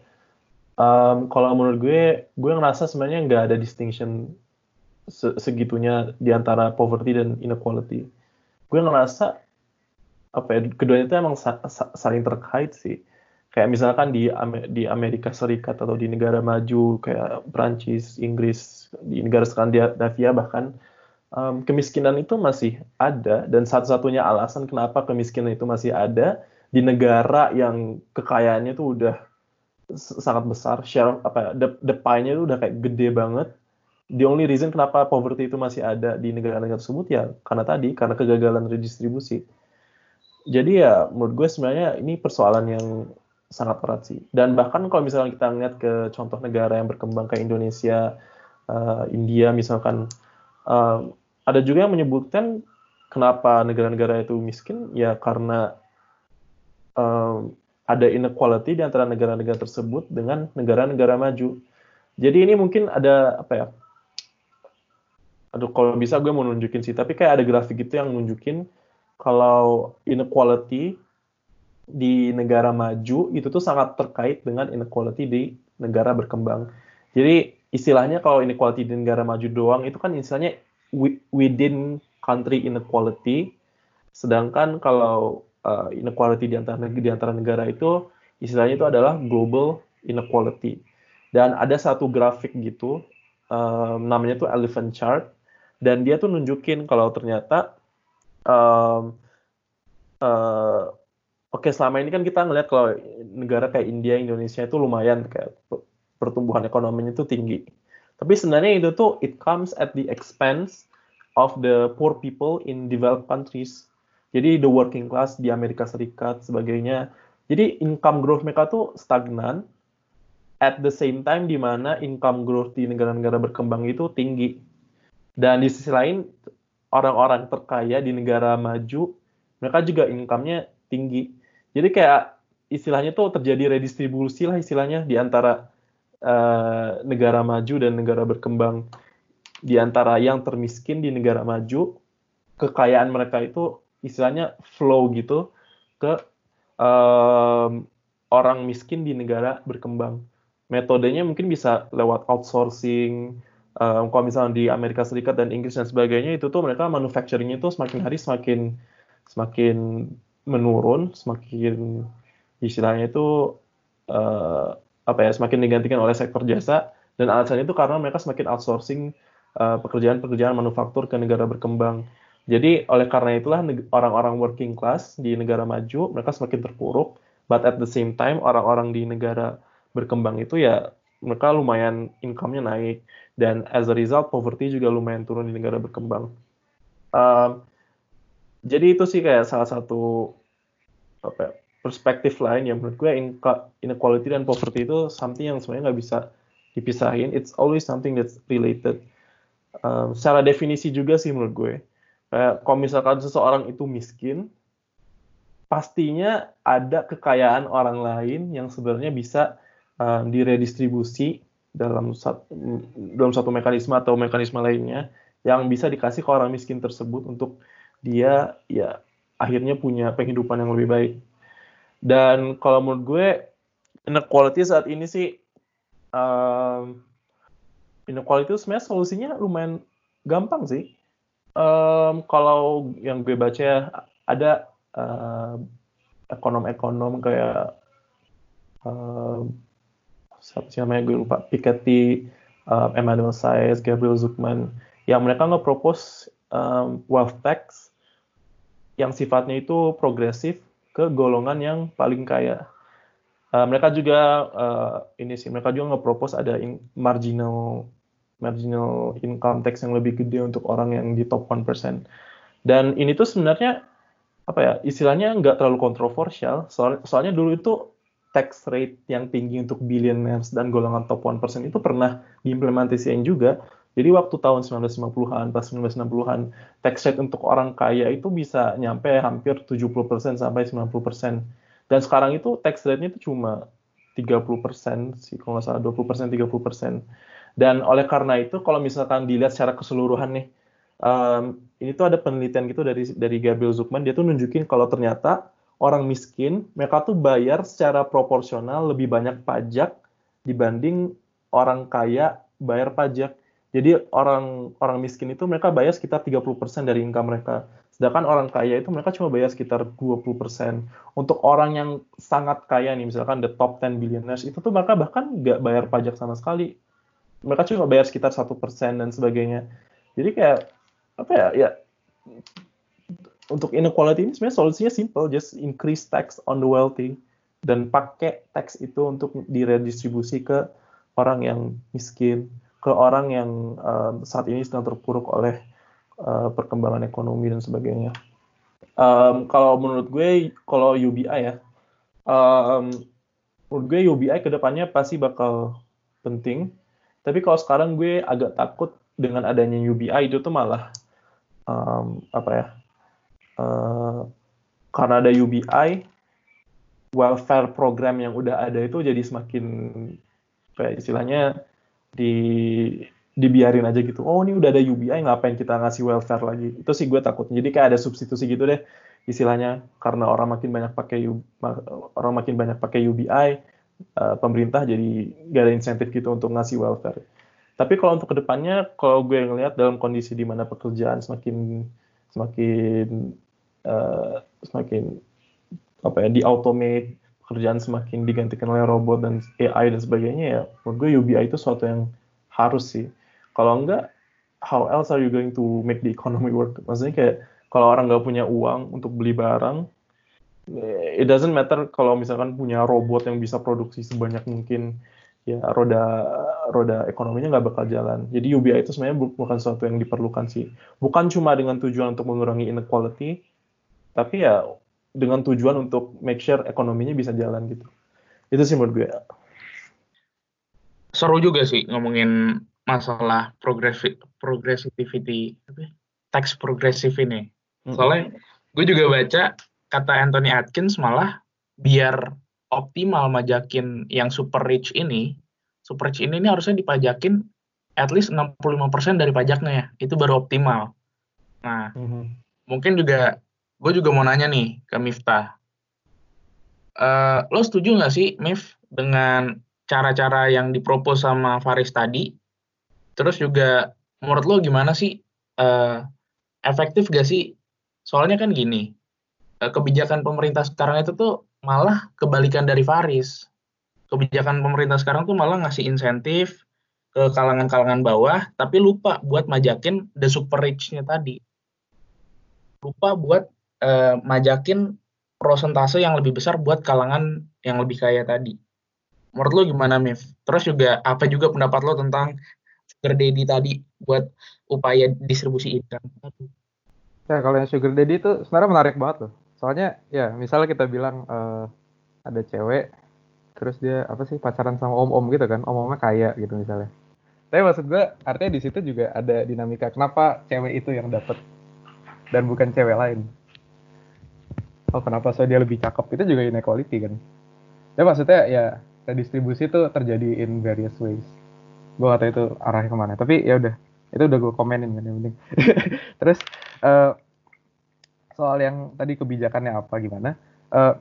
Um, kalau menurut gue, gue ngerasa sebenarnya nggak ada distinction segitunya di antara poverty dan inequality. Gue ngerasa apa ya keduanya itu emang sa sa saling terkait sih. Kayak misalkan di di Amerika Serikat atau di negara maju kayak Prancis, Inggris, di negara Skandinavia bahkan um, kemiskinan itu masih ada dan satu-satunya alasan kenapa kemiskinan itu masih ada di negara yang kekayaannya itu udah sangat besar, share apa ya, the, the pie-nya itu udah kayak gede banget the only reason kenapa poverty itu masih ada di negara-negara tersebut ya karena tadi karena kegagalan redistribusi. Jadi ya menurut gue sebenarnya ini persoalan yang sangat berat sih. Dan bahkan kalau misalnya kita lihat ke contoh negara yang berkembang kayak Indonesia, uh, India misalkan, uh, ada juga yang menyebutkan kenapa negara-negara itu miskin ya karena uh, ada inequality di antara negara-negara tersebut dengan negara-negara maju. Jadi ini mungkin ada apa ya aduh kalau bisa gue mau nunjukin sih tapi kayak ada grafik gitu yang nunjukin kalau inequality di negara maju itu tuh sangat terkait dengan inequality di negara berkembang. Jadi istilahnya kalau inequality di negara maju doang itu kan istilahnya within country inequality. Sedangkan kalau uh, inequality di antara di antara negara itu istilahnya itu adalah global inequality. Dan ada satu grafik gitu um, namanya tuh elephant chart. Dan dia tuh nunjukin kalau ternyata um, uh, oke selama ini kan kita ngelihat kalau negara kayak India Indonesia itu lumayan kayak pertumbuhan ekonominya itu tinggi. Tapi sebenarnya itu tuh it comes at the expense of the poor people in developed countries. Jadi the working class di Amerika Serikat sebagainya. Jadi income growth mereka tuh stagnan. At the same time di mana income growth di negara-negara berkembang itu tinggi. Dan di sisi lain, orang-orang terkaya di negara maju, mereka juga income-nya tinggi. Jadi kayak istilahnya tuh terjadi redistribusi lah istilahnya di antara uh, negara maju dan negara berkembang. Di antara yang termiskin di negara maju, kekayaan mereka itu istilahnya flow gitu ke um, orang miskin di negara berkembang. Metodenya mungkin bisa lewat outsourcing. Um, kalau misalnya di Amerika Serikat dan Inggris dan sebagainya itu tuh mereka manufacturingnya itu semakin hari semakin semakin menurun, semakin istilahnya itu uh, apa ya semakin digantikan oleh sektor jasa dan alasannya itu karena mereka semakin outsourcing uh, pekerjaan-pekerjaan manufaktur ke negara berkembang. Jadi oleh karena itulah orang-orang working class di negara maju mereka semakin terpuruk, but at the same time orang-orang di negara berkembang itu ya mereka lumayan income-nya naik dan as a result poverty juga lumayan turun di negara berkembang. Um, jadi itu sih kayak salah satu apa ya, perspektif lain yang menurut gue inequality dan poverty itu something yang sebenarnya nggak bisa dipisahin. It's always something that's related. Um, secara definisi juga sih menurut gue. Kayak kalau misalkan seseorang itu miskin, pastinya ada kekayaan orang lain yang sebenarnya bisa um, diredistribusi dalam satu, dalam satu mekanisme atau mekanisme lainnya yang bisa dikasih ke orang miskin tersebut untuk dia ya akhirnya punya penghidupan yang lebih baik. Dan kalau menurut gue inequality saat ini sih um, inequality itu sebenarnya solusinya lumayan gampang sih. Um, kalau yang gue baca ada uh, ekonom-ekonom kayak uh, siapa sih namanya gue lupa Piketty, uh, Emmanuel Saez, Gabriel Zuckman yang mereka nge-propose um, wealth tax yang sifatnya itu progresif ke golongan yang paling kaya. Uh, mereka juga uh, ini sih mereka juga nge-propose ada in, marginal marginal income tax yang lebih gede untuk orang yang di top 1%. Dan ini tuh sebenarnya apa ya istilahnya nggak terlalu kontroversial soal, soalnya dulu itu tax rate yang tinggi untuk billionaires dan golongan top 1% itu pernah diimplementasikan juga. Jadi waktu tahun 1950-an, pas 1960-an, tax rate untuk orang kaya itu bisa nyampe hampir 70% sampai 90%. Dan sekarang itu tax rate-nya itu cuma 30% sih, kalau nggak salah 20%, 30%. Dan oleh karena itu, kalau misalkan dilihat secara keseluruhan nih, um, ini tuh ada penelitian gitu dari dari Gabriel Zuckman, dia tuh nunjukin kalau ternyata orang miskin, mereka tuh bayar secara proporsional lebih banyak pajak dibanding orang kaya bayar pajak. Jadi orang orang miskin itu mereka bayar sekitar 30% dari income mereka. Sedangkan orang kaya itu mereka cuma bayar sekitar 20%. Untuk orang yang sangat kaya nih, misalkan the top 10 billionaires, itu tuh mereka bahkan nggak bayar pajak sama sekali. Mereka cuma bayar sekitar satu persen dan sebagainya. Jadi kayak, apa ya, ya untuk inequality ini sebenarnya solusinya simple, just increase tax on the wealthy dan pakai tax itu untuk diredistribusi ke orang yang miskin, ke orang yang uh, saat ini sedang terpuruk oleh uh, perkembangan ekonomi dan sebagainya. Um, kalau menurut gue, kalau UBI ya, um, menurut gue UBI ke depannya pasti bakal penting. Tapi kalau sekarang gue agak takut dengan adanya UBI itu tuh malah um, apa ya? Uh, karena ada UBI, welfare program yang udah ada itu jadi semakin kayak istilahnya di dibiarin aja gitu. Oh ini udah ada UBI, ngapain kita ngasih welfare lagi? Itu sih gue takut. Jadi kayak ada substitusi gitu deh istilahnya karena orang makin banyak pakai orang makin banyak pakai UBI, eh, pemerintah jadi gak ada insentif gitu untuk ngasih welfare. Tapi kalau untuk ke depannya, kalau gue ngelihat dalam kondisi di mana pekerjaan semakin semakin uh, semakin apa ya di automate pekerjaan semakin digantikan oleh robot dan AI dan sebagainya ya menurut gue UBI itu suatu yang harus sih kalau enggak how else are you going to make the economy work maksudnya kayak kalau orang nggak punya uang untuk beli barang eh, it doesn't matter kalau misalkan punya robot yang bisa produksi sebanyak mungkin ya roda roda ekonominya nggak bakal jalan. Jadi UBI itu sebenarnya bukan sesuatu yang diperlukan sih. Bukan cuma dengan tujuan untuk mengurangi inequality, tapi ya dengan tujuan untuk make sure ekonominya bisa jalan gitu. Itu sih menurut gue. Seru juga sih ngomongin masalah progresif progressivity tax progresif ini. Soalnya gue juga baca kata Anthony Atkins malah biar optimal majakin yang super rich ini super rich ini, ini harusnya dipajakin at least 65% dari pajaknya. Ya itu baru optimal. Nah mm -hmm. mungkin juga gue juga mau nanya nih ke Miftah. eh, lo setuju nggak sih, Mif, dengan cara-cara yang dipropos sama Faris tadi? Terus juga menurut lo gimana sih eh, efektif gak sih? Soalnya kan gini, eh, kebijakan pemerintah sekarang itu tuh malah kebalikan dari Faris. Kebijakan pemerintah sekarang tuh malah ngasih insentif ke kalangan-kalangan bawah, tapi lupa buat majakin the super rich-nya tadi. Lupa buat eh, majakin prosentase yang lebih besar buat kalangan yang lebih kaya tadi. Menurut lo gimana, Mif? Terus juga apa juga pendapat lo tentang sugar daddy tadi buat upaya distribusi income? Ya, kalau yang sugar daddy itu sebenarnya menarik banget loh. Soalnya ya, misalnya kita bilang eh, ada cewek terus dia apa sih pacaran sama om-om gitu kan, om-omnya kaya gitu misalnya. Tapi maksud gue artinya di situ juga ada dinamika kenapa cewek itu yang dapat dan bukan cewek lain. Oh kenapa soalnya dia lebih cakep itu juga inequality kan. Ya maksudnya ya redistribusi itu terjadi in various ways. Gue tahu itu arahnya ke mana. Tapi ya udah itu udah gue komenin kan yang penting. Terus eh, soal yang tadi kebijakannya apa gimana? Eh,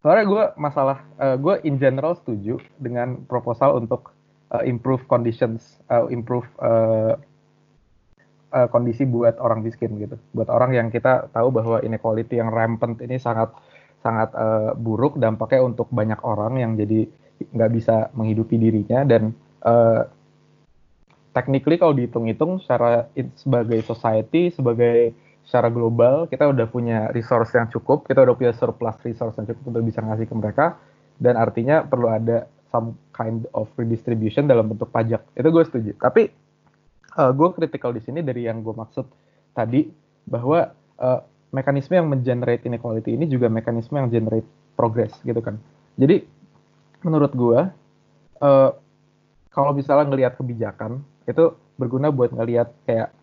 soalnya gue masalah eh, gue in general setuju dengan proposal untuk eh, improve conditions, eh, improve eh, eh, kondisi buat orang miskin gitu, buat orang yang kita tahu bahwa inequality yang rampant ini sangat sangat eh, buruk dampaknya untuk banyak orang yang jadi nggak bisa menghidupi dirinya dan eh, technically kalau dihitung-hitung secara sebagai society sebagai secara global kita udah punya resource yang cukup kita udah punya surplus resource yang cukup untuk bisa ngasih ke mereka dan artinya perlu ada some kind of redistribution dalam bentuk pajak. Itu gue setuju. Tapi eh, gue critical di sini dari yang gue maksud tadi bahwa eh, mekanisme yang mengenerate inequality ini juga mekanisme yang generate progress gitu kan. Jadi menurut gue eh, kalau misalnya ngelihat kebijakan itu berguna buat ngelihat kayak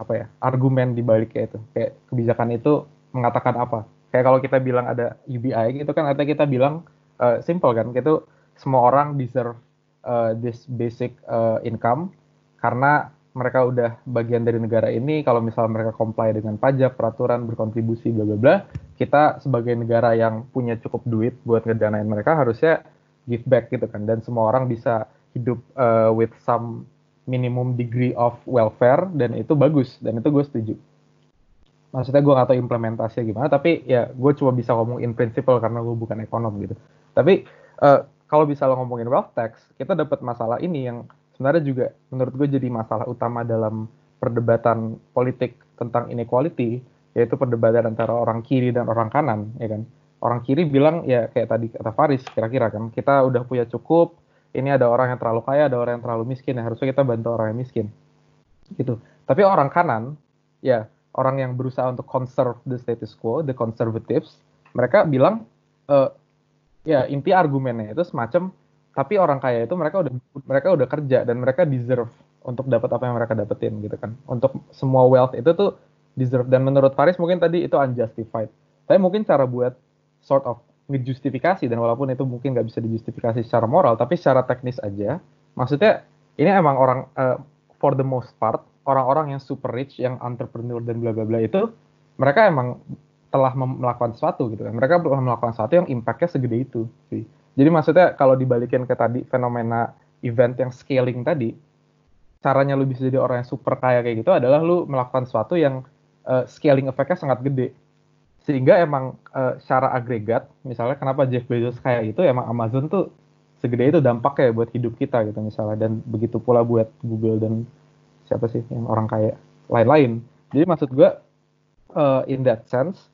apa ya argumen di baliknya itu. Kayak kebijakan itu mengatakan apa. Kayak kalau kita bilang ada UBI gitu kan artinya kita bilang eh, simple kan gitu. Semua orang deserve eh, this basic eh, income karena mereka udah bagian dari negara ini kalau misalnya mereka comply dengan pajak peraturan berkontribusi bla bla bla kita sebagai negara yang punya cukup duit buat ngedanain mereka harusnya give back gitu kan. Dan semua orang bisa hidup eh, with some minimum degree of welfare dan itu bagus. Dan itu gue setuju. Maksudnya gue gak tahu implementasinya gimana tapi ya gue cuma bisa ngomong in principle karena gue bukan ekonom gitu. Tapi eh, kalau bisa lo ngomongin wealth tax kita dapat masalah ini yang sebenarnya juga menurut gue jadi masalah utama dalam perdebatan politik tentang inequality yaitu perdebatan antara orang kiri dan orang kanan ya kan? Orang kiri bilang ya kayak tadi kata Faris kira-kira kan kita udah punya cukup ini ada orang yang terlalu kaya ada orang yang terlalu miskin ya harusnya kita bantu orang yang miskin. Gitu. Tapi orang kanan ya orang yang berusaha untuk conserve the status quo the conservatives mereka bilang eh, ya inti argumennya itu semacam tapi orang kaya itu mereka udah mereka udah kerja dan mereka deserve untuk dapat apa yang mereka dapetin gitu kan. Untuk semua wealth itu tuh deserve. Dan menurut Faris mungkin tadi itu unjustified. Tapi mungkin cara buat sort of ngejustifikasi dan walaupun itu mungkin nggak bisa dijustifikasi secara moral tapi secara teknis aja maksudnya ini emang orang eh, for the most part orang-orang yang super rich yang entrepreneur dan bla bla bla itu mereka emang telah melakukan sesuatu gitu kan. Mereka telah melakukan sesuatu yang impactnya segede itu sih jadi maksudnya kalau dibalikin ke tadi fenomena event yang scaling tadi caranya lu bisa jadi orang yang super kaya kayak gitu adalah lu melakukan sesuatu yang eh, scaling efeknya sangat gede. Sehingga emang eh, secara agregat misalnya kenapa Jeff Bezos kayak gitu emang Amazon tuh segede itu dampaknya buat hidup kita gitu misalnya. Dan begitu pula buat Google dan siapa sih yang orang kaya? Lain-lain. Jadi maksud gua eh, in that sense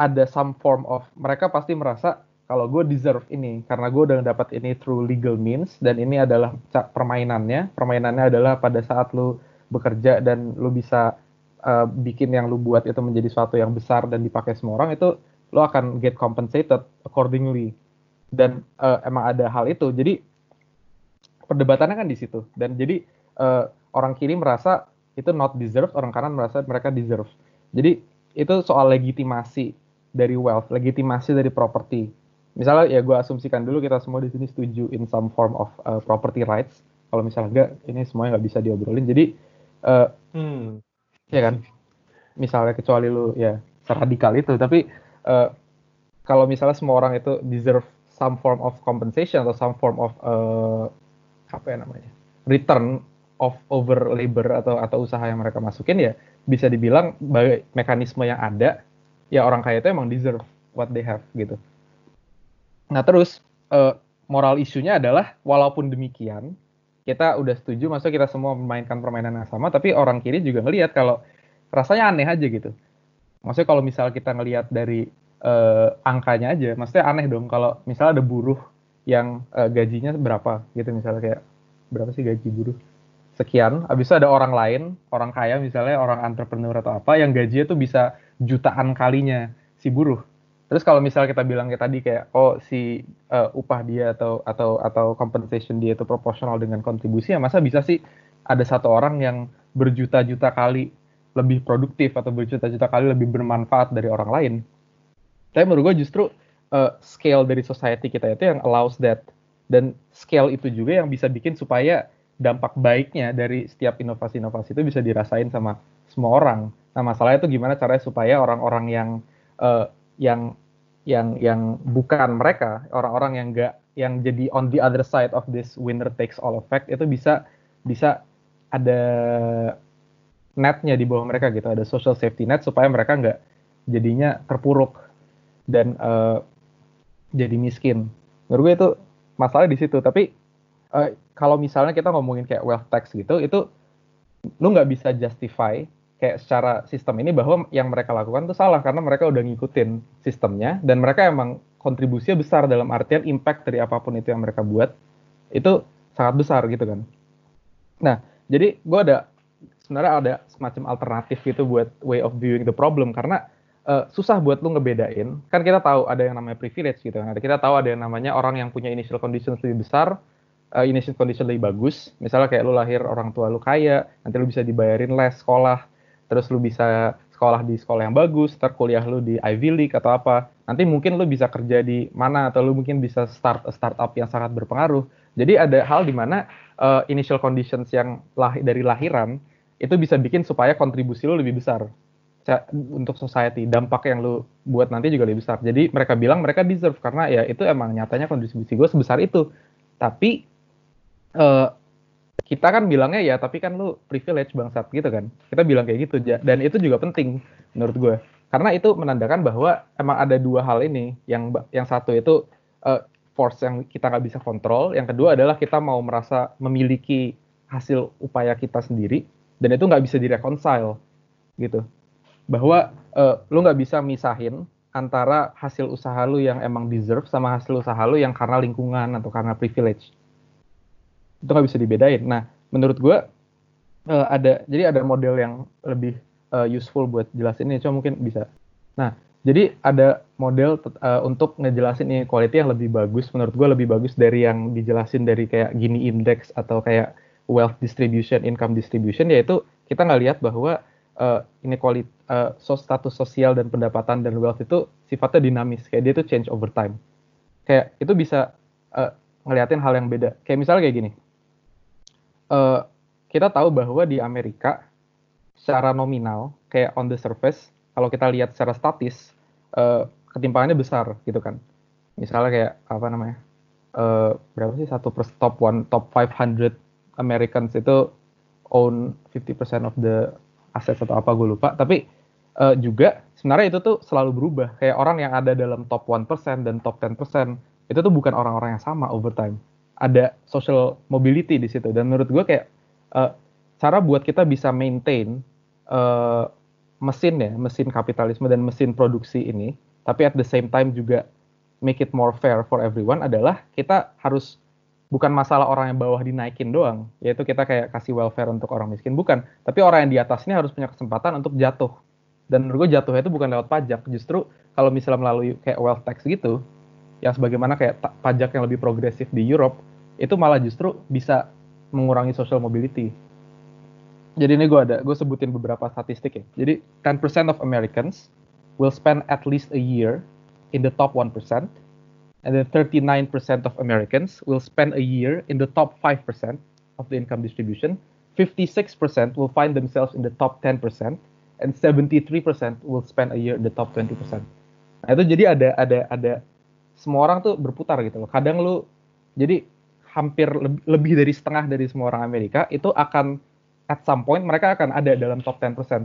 ada some form of mereka pasti merasa kalau gue deserve ini karena gue udah dapat ini through legal means dan ini adalah permainannya. Permainannya adalah pada saat lu bekerja dan lu bisa uh, bikin yang lu buat itu menjadi suatu yang besar dan dipakai semua orang itu lu akan get compensated accordingly. Dan uh, emang ada hal itu. Jadi perdebatannya kan di situ. Dan jadi uh, orang kiri merasa itu not deserve orang kanan merasa mereka deserve. Jadi itu soal legitimasi dari wealth legitimasi dari properti misalnya ya gue asumsikan dulu kita semua di sini setuju in some form of uh, property rights. Kalau misalnya enggak ini semuanya nggak bisa diobrolin. Jadi uh, Hmm. ya kan? Misalnya kecuali lu ya seradikal itu. Tapi eh, kalau misalnya semua orang itu deserve some form of compensation atau some form of uh, apa ya namanya? Return of over labor atau atau usaha yang mereka masukin ya bisa dibilang bagai mekanisme yang ada ya orang kaya itu emang deserve what they have gitu. Nah terus uh, moral isunya adalah walaupun demikian kita udah setuju, maksudnya kita semua memainkan permainan yang sama, tapi orang kiri juga ngelihat kalau rasanya aneh aja gitu. Maksudnya kalau misal kita ngelihat dari uh, angkanya aja, maksudnya aneh dong kalau misalnya ada buruh yang uh, gajinya berapa gitu misalnya kayak berapa sih gaji buruh sekian, habis itu ada orang lain, orang kaya misalnya orang entrepreneur atau apa yang gajinya tuh bisa jutaan kalinya si buruh. Terus kalau misalnya kita bilang kayak tadi kayak oh si uh, upah dia atau atau atau compensation dia itu proporsional dengan kontribusi ya masa bisa sih ada satu orang yang berjuta-juta kali lebih produktif atau berjuta-juta kali lebih bermanfaat dari orang lain. Tapi menurut gue justru uh, scale dari society kita itu yang allows that dan scale itu juga yang bisa bikin supaya dampak baiknya dari setiap inovasi-inovasi itu bisa dirasain sama semua orang. Nah masalahnya itu gimana caranya supaya orang-orang yang uh, yang yang yang bukan mereka orang-orang yang enggak yang jadi on the other side of this winner takes all effect itu bisa bisa ada netnya di bawah mereka gitu ada social safety net supaya mereka nggak jadinya terpuruk dan uh, jadi miskin. Menurut gue itu masalah di situ tapi uh, kalau misalnya kita ngomongin kayak wealth tax gitu itu lu nggak bisa justify kayak secara sistem ini bahwa yang mereka lakukan itu salah karena mereka udah ngikutin sistemnya dan mereka emang kontribusinya besar dalam artian impact dari apa pun itu yang mereka buat itu sangat besar gitu kan. Nah, jadi gue ada sebenarnya ada semacam alternatif gitu buat way of viewing the problem karena uh, susah buat lu ngebedain. Kan kita tahu ada yang namanya privilege gitu kan. Kita tahu ada yang namanya orang yang punya initial conditions lebih besar, uh, initial condition lebih bagus. Misalnya kayak lu lahir orang tua lu kaya, nanti lu bisa dibayarin les sekolah, terus lu bisa sekolah di sekolah yang bagus, terkuliah lu di Ivy League atau apa, nanti mungkin lu bisa kerja di mana atau lu mungkin bisa start startup yang sangat berpengaruh. Jadi ada hal di mana uh, initial conditions yang lah dari lahiran itu bisa bikin supaya kontribusi lu lebih besar untuk society. Dampak yang lu buat nanti juga lebih besar. Jadi mereka bilang mereka deserve karena ya itu emang nyatanya kontribusi gue sebesar itu. Tapi uh, kita kan bilangnya ya tapi kan lu privilege bangsat gitu kan? Kita bilang kayak gitu. Dan itu juga penting menurut gue karena itu menandakan bahwa emang ada dua hal ini. Yang yang satu itu uh, force yang kita nggak bisa kontrol. Yang kedua adalah kita mau merasa memiliki hasil upaya kita sendiri dan itu nggak bisa direconcile gitu. Bahwa uh, lu nggak bisa misahin antara hasil usaha lu yang emang deserve sama hasil usaha lu yang karena lingkungan atau karena privilege itu nggak bisa dibedain. Nah, menurut gue uh, ada jadi ada model yang lebih uh, useful buat jelasin ini, cuma mungkin bisa. Nah, jadi ada model uh, untuk ngejelasin inequality yang lebih bagus, menurut gue lebih bagus dari yang dijelasin dari kayak Gini Index atau kayak wealth distribution, income distribution, yaitu kita nggak lihat bahwa uh, inequality, uh, status sosial dan pendapatan dan wealth itu sifatnya dinamis, kayak dia itu change over time. Kayak itu bisa uh, ngeliatin hal yang beda. Kayak misalnya kayak gini, uh, kita tahu bahwa di Amerika secara nominal kayak on the surface kalau kita lihat secara statis uh, ketimpangannya besar gitu kan. Misalnya kayak apa namanya uh, berapa sih satu per top one top 500 Americans itu own 50% of the assets atau apa gue lupa. Tapi uh, juga sebenarnya itu tuh selalu berubah. Kayak orang yang ada dalam top 1% dan top 10% itu tuh bukan orang-orang yang sama over time ada social mobility di situ. Dan menurut gue kayak uh, cara buat kita bisa maintain uh, mesin ya mesin kapitalisme dan mesin produksi ini tapi at the same time juga make it more fair for everyone adalah kita harus bukan masalah orang yang bawah dinaikin doang. Yaitu kita kayak kasih welfare untuk orang miskin. Bukan. Tapi orang yang di atas ini harus punya kesempatan untuk jatuh. Dan menurut gue jatuhnya itu bukan lewat pajak. Justru kalau misalnya melalui kayak wealth tax gitu yang sebagaimana kayak pajak yang lebih progresif di Europe itu malah justru bisa mengurangi social mobility. Jadi ini gue ada, gue sebutin beberapa statistik ya. Jadi 10% of Americans will spend at least a year in the top 1%, and then 39% of Americans will spend a year in the top 5% of the income distribution, 56% will find themselves in the top 10%, and 73% will spend a year in the top 20%. Nah itu jadi ada ada ada semua orang tuh berputar gitu loh. Kadang lu jadi hampir lebih, dari setengah dari semua orang Amerika itu akan at some point mereka akan ada dalam top 10%.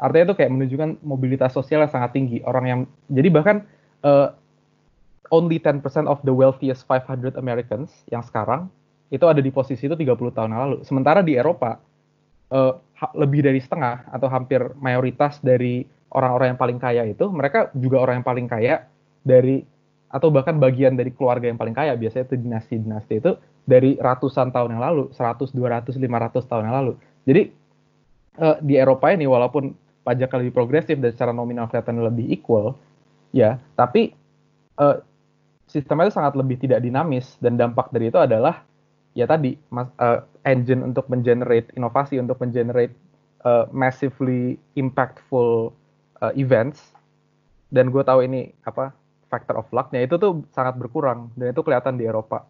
Artinya itu kayak menunjukkan mobilitas sosial yang sangat tinggi. Orang yang jadi bahkan uh, only 10% of the wealthiest 500 Americans yang sekarang itu ada di posisi itu 30 tahun lalu. Sementara di Eropa uh, lebih dari setengah atau hampir mayoritas dari orang-orang yang paling kaya itu mereka juga orang yang paling kaya dari atau bahkan bagian dari keluarga yang paling kaya biasanya itu dinasti-dinasti itu dari ratusan tahun yang lalu 100 200 500 tahun yang lalu. Jadi uh, di Eropa ini walaupun pajak lebih progresif dan secara nominal kelihatan lebih equal ya tapi uh, sistemnya itu sangat lebih tidak dinamis dan dampak dari itu adalah ya tadi mas, uh, engine untuk mengenerate inovasi untuk mengenerate uh, massively impactful uh, events. Dan gue tahu ini apa factor of luck-nya itu tuh sangat berkurang dan itu kelihatan di Eropa.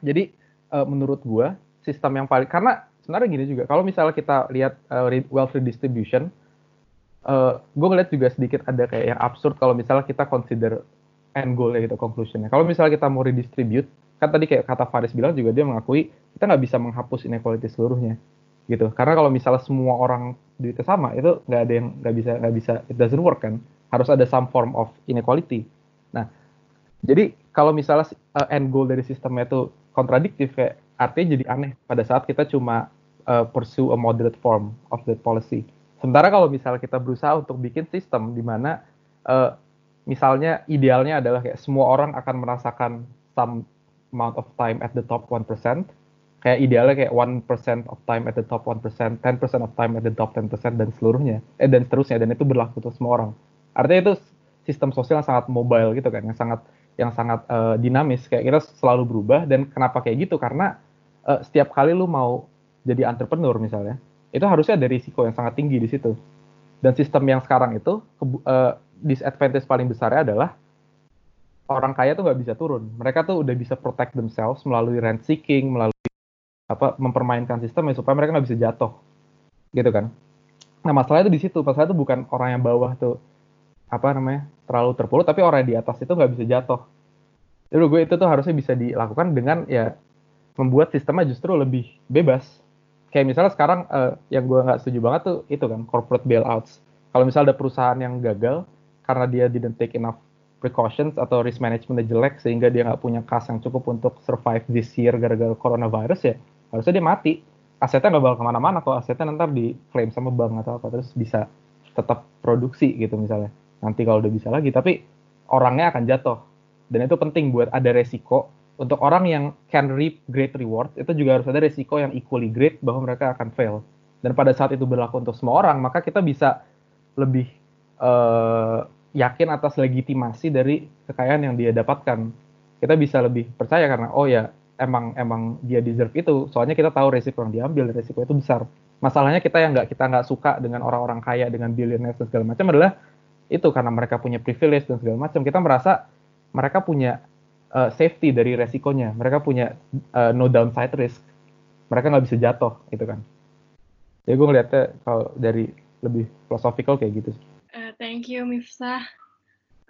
Jadi uh, menurut gue sistem yang paling karena sebenarnya gini juga kalau misalnya kita lihat uh, wealth redistribution, uh, gue ngeliat juga sedikit ada kayak yang absurd kalau misalnya kita consider end goal gitu conclusionnya. Kalau misalnya kita mau redistribute, kan tadi kayak kata Faris bilang juga dia mengakui kita nggak bisa menghapus inequality seluruhnya gitu. Karena kalau misalnya semua orang duitnya sama itu nggak ada yang nggak bisa nggak bisa it doesn't work kan. Harus ada some form of inequality. Jadi kalau misalnya uh, end goal dari sistemnya itu kontradiktif kayak artinya jadi aneh pada saat kita cuma uh, pursue a moderate form of that policy. Sementara kalau misalnya kita berusaha untuk bikin sistem di mana uh, misalnya idealnya adalah kayak semua orang akan merasakan some amount of time at the top 1%, kayak idealnya kayak 1% of time at the top 1%, 10% of time at the top 10% dan seluruhnya, eh dan seterusnya dan itu berlaku untuk semua orang. Artinya itu sistem sosial yang sangat mobile gitu kan, yang sangat yang sangat uh, dinamis. Kayak kita selalu berubah dan kenapa kayak gitu? Karena uh, setiap kali lu mau jadi entrepreneur misalnya, itu harusnya ada risiko yang sangat tinggi di situ. Dan sistem yang sekarang itu uh, disadvantage paling besarnya adalah orang kaya tuh nggak bisa turun. Mereka tuh udah bisa protect themselves melalui rent seeking, melalui apa mempermainkan sistem ya supaya mereka nggak bisa jatuh, gitu kan? Nah masalahnya itu di situ. Masalahnya itu bukan orang yang bawah tuh apa namanya terlalu terpuruk tapi orang di atas itu nggak bisa jatuh. Jadi gue itu tuh harusnya bisa dilakukan dengan ya membuat sistemnya justru lebih bebas. Kayak misalnya sekarang uh, yang gue nggak setuju banget tuh itu kan corporate bailouts. Kalau misalnya ada perusahaan yang gagal karena dia didn't take enough precautions atau risk management jelek sehingga dia nggak punya kas yang cukup untuk survive this year gara-gara coronavirus ya harusnya dia mati. Asetnya nggak bakal ke mana-mana kok. Asetnya nanti di claim sama bank atau apa terus bisa tetap produksi gitu misalnya nanti kalau udah bisa lagi tapi orangnya akan jatuh. Dan itu penting buat ada resiko. Untuk orang yang can reap great reward itu juga harus ada resiko yang equally great bahwa mereka akan fail. Dan pada saat itu berlaku untuk semua orang maka kita bisa lebih uh, yakin atas legitimasi dari kekayaan yang dia dapatkan. Kita bisa lebih percaya karena oh ya emang emang dia deserve itu. Soalnya kita tahu resiko yang diambil resiko itu besar. Masalahnya kita yang nggak kita nggak suka dengan orang-orang kaya dengan billionaires dan segala macam adalah itu karena mereka punya privilege dan segala macam. Kita merasa mereka punya uh, safety dari resikonya. Mereka punya uh, no downside risk. Mereka nggak bisa jatuh gitu kan. Ya gue ngeliatnya kalau dari lebih philosophical kayak gitu uh, thank you Miftah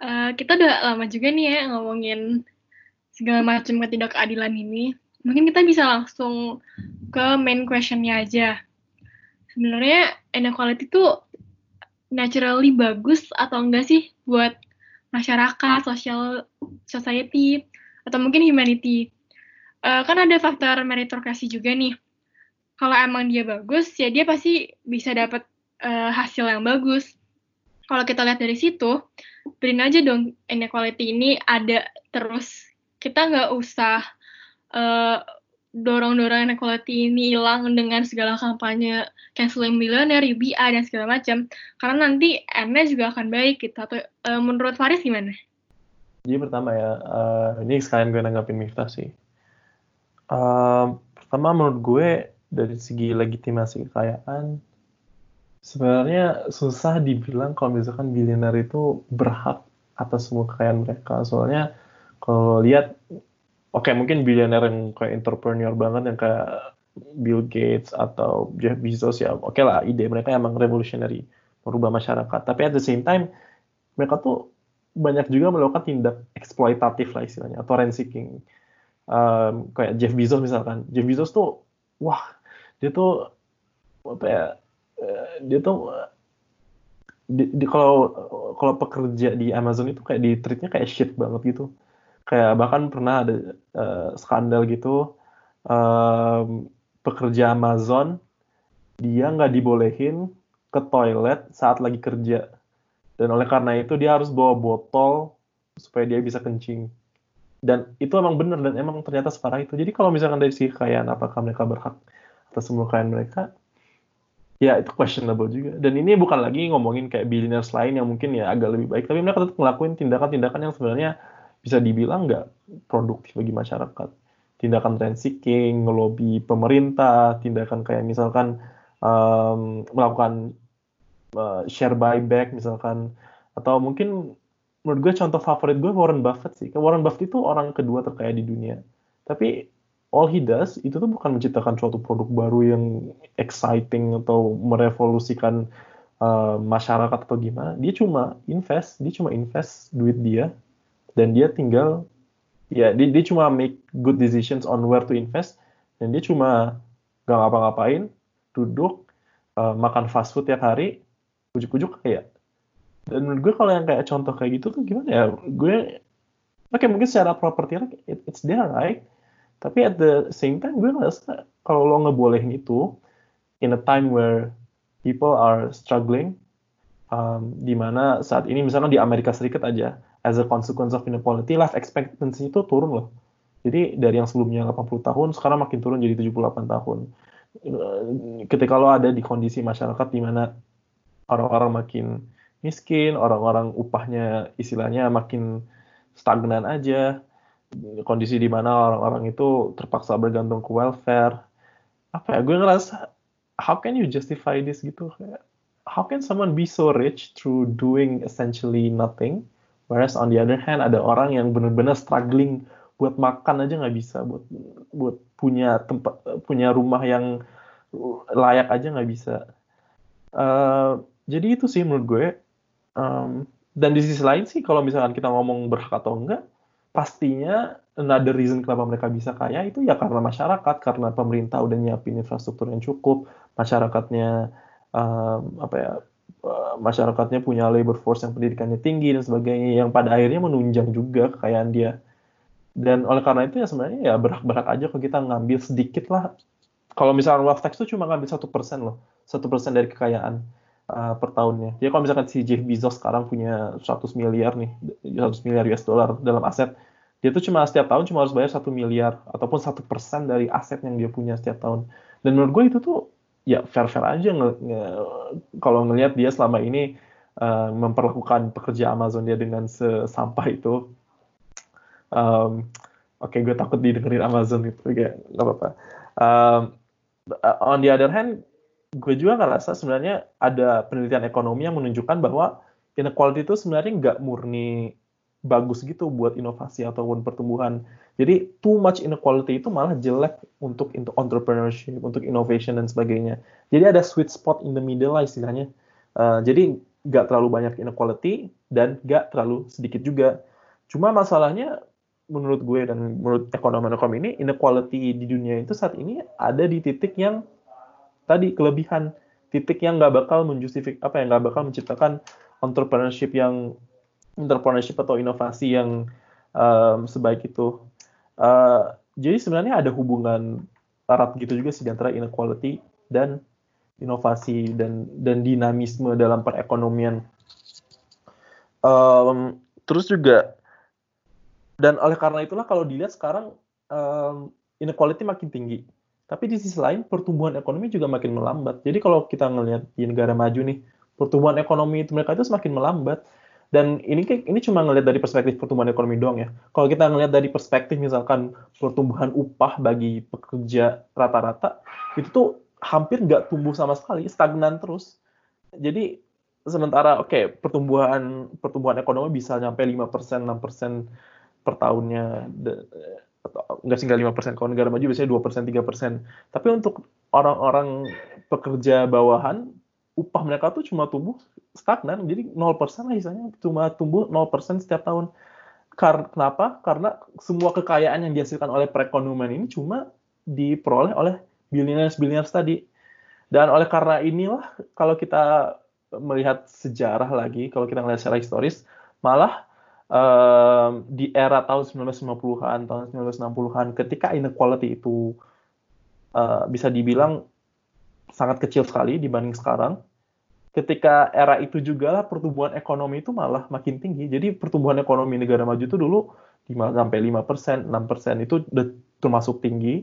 uh, kita udah lama juga nih ya ngomongin segala macam ketidakadilan ini. Mungkin kita bisa langsung ke main questionnya aja. Sebenarnya inequality itu naturally bagus atau enggak sih buat masyarakat, social society, atau mungkin humanity. Uh, kan ada faktor meritokrasi juga nih. Kalau emang dia bagus, ya dia pasti bisa dapat uh, hasil yang bagus. Kalau kita lihat dari situ, beriin aja dong inequality ini ada terus. Kita nggak usah uh, dorong-dorong inequality ini hilang dengan segala kampanye canceling millionaire, UBI dan segala macam. Karena nanti endnya juga akan baik gitu. Atau uh, menurut Faris gimana? Jadi pertama ya, uh, ini sekalian gue nanggapin Miftah sih. Uh, pertama menurut gue dari segi legitimasi kekayaan, sebenarnya susah dibilang kalau misalkan billionaire itu berhak atas semua kekayaan mereka. Soalnya kalau lihat oke okay, mungkin billionaire yang kayak entrepreneur banget yang kayak Bill Gates atau Jeff Bezos ya oke okay lah ide mereka emang revolutionary merubah masyarakat. Tapi at the same time mereka tuh banyak juga melakukan tindak eksploitatif lah istilahnya atau rent seeking. Um, kayak Jeff Bezos misalkan. Jeff Bezos tuh wah dia tuh apa ya eh, dia tuh di, di kalau kalau pekerja di Amazon itu kayak di treatnya kayak shit banget gitu kayak bahkan pernah ada uh, skandal gitu um, pekerja Amazon dia nggak dibolehin ke toilet saat lagi kerja. Dan oleh karena itu dia harus bawa botol supaya dia bisa kencing. Dan itu emang bener dan emang ternyata separah itu. Jadi kalau misalkan dari sisi kekayaan apakah mereka berhak atas semua kekayaan mereka? Ya itu questionable juga. Dan ini bukan lagi ngomongin kayak billionaires lain yang mungkin ya agak lebih baik. Tapi mereka tetap ngelakuin tindakan-tindakan yang sebenarnya bisa dibilang nggak produktif bagi masyarakat tindakan rent seeking, ngelobi pemerintah, tindakan kayak misalkan um, melakukan uh, share buyback misalkan atau mungkin menurut gue contoh favorit gue Warren Buffett sih. Warren Buffett itu orang kedua terkaya di dunia. Tapi all he does itu tuh bukan menciptakan suatu produk baru yang exciting atau merevolusikan uh, masyarakat atau gimana. Dia cuma invest, dia cuma invest duit dia dan dia tinggal ya dia, dia cuma make good decisions on where to invest. Dan dia cuma gak ngapa-ngapain duduk uh, makan fast food tiap hari ujuk-ujuk kayak dan menurut gue kalau yang kayak contoh kayak gitu tuh gimana ya? Gue oke okay, mungkin secara properti it, it's there right? Tapi at the same time gue ngerasa kalau lo ngebolehin itu in a time where people are struggling um, di mana saat ini misalnya di Amerika Serikat aja as a consequence of inequality, life expectancy itu turun loh. Jadi dari yang sebelumnya 80 tahun, sekarang makin turun jadi 78 tahun. Ketika lo ada di kondisi masyarakat di mana orang-orang makin miskin, orang-orang upahnya istilahnya makin stagnan aja, kondisi di mana orang-orang itu terpaksa bergantung ke welfare. Apa ya, gue ngerasa, how can you justify this gitu? How can someone be so rich through doing essentially nothing? Whereas on the other hand ada orang yang benar-benar struggling buat makan aja nggak bisa, buat buat punya tempat punya rumah yang layak aja nggak bisa. Uh, jadi itu sih menurut gue. Um, dan di sisi lain sih kalau misalkan kita ngomong berhak atau enggak, pastinya another reason kenapa mereka bisa kaya itu ya karena masyarakat, karena pemerintah udah nyiapin infrastruktur yang cukup, masyarakatnya um, apa ya Eh, masyarakatnya punya labor force yang pendidikannya tinggi dan sebagainya yang pada akhirnya menunjang juga kekayaan dia. Dan oleh karena itu ya sebenarnya ya berhak-berhak aja kalau kita ngambil sedikit lah. Kalau misalnya wealth tax itu cuma ngambil satu persen loh satu persen dari kekayaan uh, per tahunnya. Jadi kalau misalkan si Jeff Bezos sekarang punya 100 miliar nih 100 miliar US dollar dalam aset dia tuh cuma setiap tahun cuma harus bayar satu miliar ataupun satu persen dari aset yang dia punya setiap tahun. Dan menurut gue itu tuh ya fair fair aja nge, nge, kalau ngelihat dia selama ini uh, memperlakukan pekerja Amazon dia dengan sesampah itu um, oke okay, gue takut didengerin Amazon gitu kayak nggak apa-apa. Um, on the other hand gue juga ngerasa sebenarnya ada penelitian ekonomi yang menunjukkan bahwa inequality itu sebenarnya nggak murni bagus gitu buat inovasi ataupun pertumbuhan. Jadi too much inequality itu malah jelek untuk untuk entrepreneurship, untuk innovation dan sebagainya. Jadi ada sweet spot in the middle lah istilahnya. Uh, jadi nggak terlalu banyak inequality dan nggak terlalu sedikit juga. Cuma masalahnya menurut gue dan menurut ekonomi-ekonomi ini inequality di dunia itu saat ini ada di titik yang tadi kelebihan titik yang nggak bakal menjustifik apa yang nggak bakal menciptakan entrepreneurship yang entrepreneurship atau inovasi yang um, sebaik itu. Uh, jadi sebenarnya ada hubungan erat gitu juga sih antara inequality dan inovasi dan dan dinamisme dalam perekonomian. Um, terus juga dan oleh karena itulah kalau dilihat sekarang um, inequality makin tinggi. Tapi di sisi lain pertumbuhan ekonomi juga makin melambat. Jadi kalau kita ngelihat di negara maju nih, pertumbuhan ekonomi itu mereka itu semakin melambat dan ini ini cuma ngelihat dari perspektif pertumbuhan ekonomi doang ya. Kalau kita ngelihat dari perspektif misalkan pertumbuhan upah bagi pekerja rata-rata, itu tuh hampir nggak tumbuh sama sekali, stagnan terus. Jadi sementara oke okay, pertumbuhan pertumbuhan ekonomi bisa nyampe 5%, 6% per tahunnya nggak tinggal 5% kalau negara maju biasanya 2%, 3%. Tapi untuk orang-orang pekerja bawahan upah mereka tuh cuma tumbuh stagnan, jadi 0% lah istilahnya, cuma tumbuh 0% setiap tahun. Karena kenapa? Karena semua kekayaan yang dihasilkan oleh perekonomian ini cuma diperoleh oleh billionaires-billionaires tadi. Dan oleh karena inilah kalau kita melihat sejarah lagi, kalau kita melihat secara historis, malah um, di era tahun 1950-an, tahun 1960-an, ketika inequality itu uh, bisa dibilang sangat kecil sekali dibanding sekarang, ketika era itu juga lah pertumbuhan ekonomi itu malah makin tinggi. Jadi pertumbuhan ekonomi negara maju itu dulu 5 sampai 5 persen, 6 persen itu termasuk tinggi.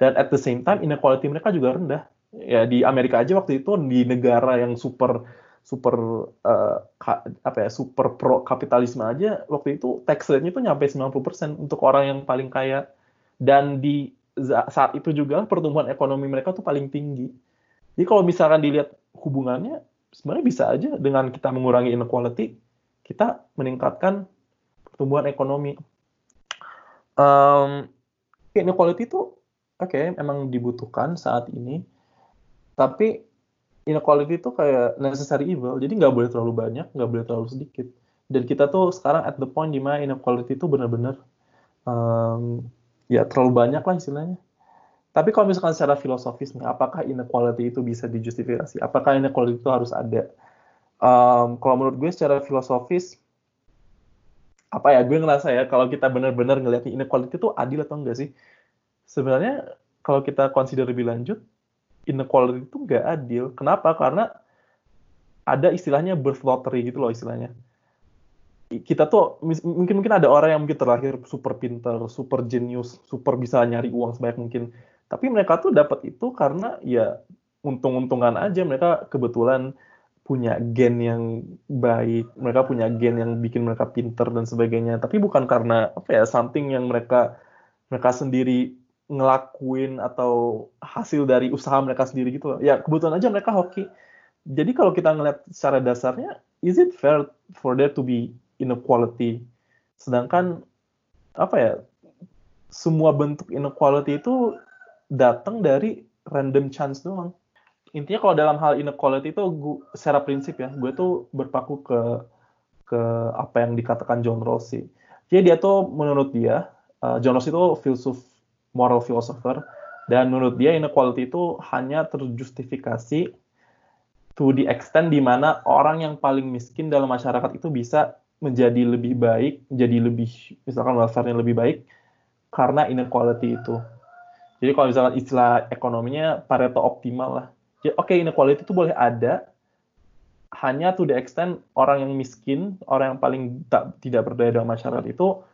Dan at the same time inequality mereka juga rendah. Ya di Amerika aja waktu itu di negara yang super super uh, ka, apa ya super pro kapitalisme aja waktu itu tax rate-nya itu nyampe 90% untuk orang yang paling kaya dan di saat itu juga pertumbuhan ekonomi mereka tuh paling tinggi. Jadi kalau misalkan dilihat hubungannya sebenarnya bisa aja dengan kita mengurangi inequality, kita meningkatkan pertumbuhan ekonomi. Um, inequality itu oke okay, memang dibutuhkan saat ini, tapi inequality itu kayak necessary evil, jadi nggak boleh terlalu banyak, nggak boleh terlalu sedikit. Dan kita tuh sekarang at the point di mana inequality itu benar-benar um, ya terlalu banyak lah istilahnya. Tapi kalau misalkan secara filosofis nih, apakah inequality itu bisa dijustifikasi? Apakah inequality itu harus ada? Um, kalau menurut gue secara filosofis, apa ya, gue ngerasa ya, kalau kita benar-benar ngelihat inequality itu adil atau enggak sih? Sebenarnya kalau kita consider lebih lanjut, inequality itu nggak adil. Kenapa? Karena ada istilahnya birth lottery gitu loh istilahnya. Kita tuh mungkin mungkin ada orang yang mungkin terlahir super pinter, super genius, super bisa nyari uang sebanyak mungkin tapi mereka tuh dapat itu karena ya untung-untungan aja mereka kebetulan punya gen yang baik, mereka punya gen yang bikin mereka pinter dan sebagainya. Tapi bukan karena apa ya something yang mereka mereka sendiri ngelakuin atau hasil dari usaha mereka sendiri gitu. Ya kebetulan aja mereka hoki. Jadi kalau kita ngeliat secara dasarnya, is it fair for there to be inequality? Sedangkan apa ya semua bentuk inequality itu datang dari random chance doang. Intinya kalau dalam hal inequality itu gue, secara prinsip ya, gue tuh berpaku ke ke apa yang dikatakan John Rawls sih. Jadi dia tuh menurut dia, uh, John Rawls itu filsuf moral philosopher, dan menurut dia inequality itu hanya terjustifikasi to the extent di mana orang yang paling miskin dalam masyarakat itu bisa menjadi lebih baik, menjadi lebih misalkan welfare-nya lebih baik karena inequality itu. Jadi kalau misalkan istilah ekonominya Pareto optimal lah. Jadi oke okay, inequality itu boleh ada, hanya to the extent orang yang miskin, orang yang paling tak, tidak berdaya dalam masyarakat itu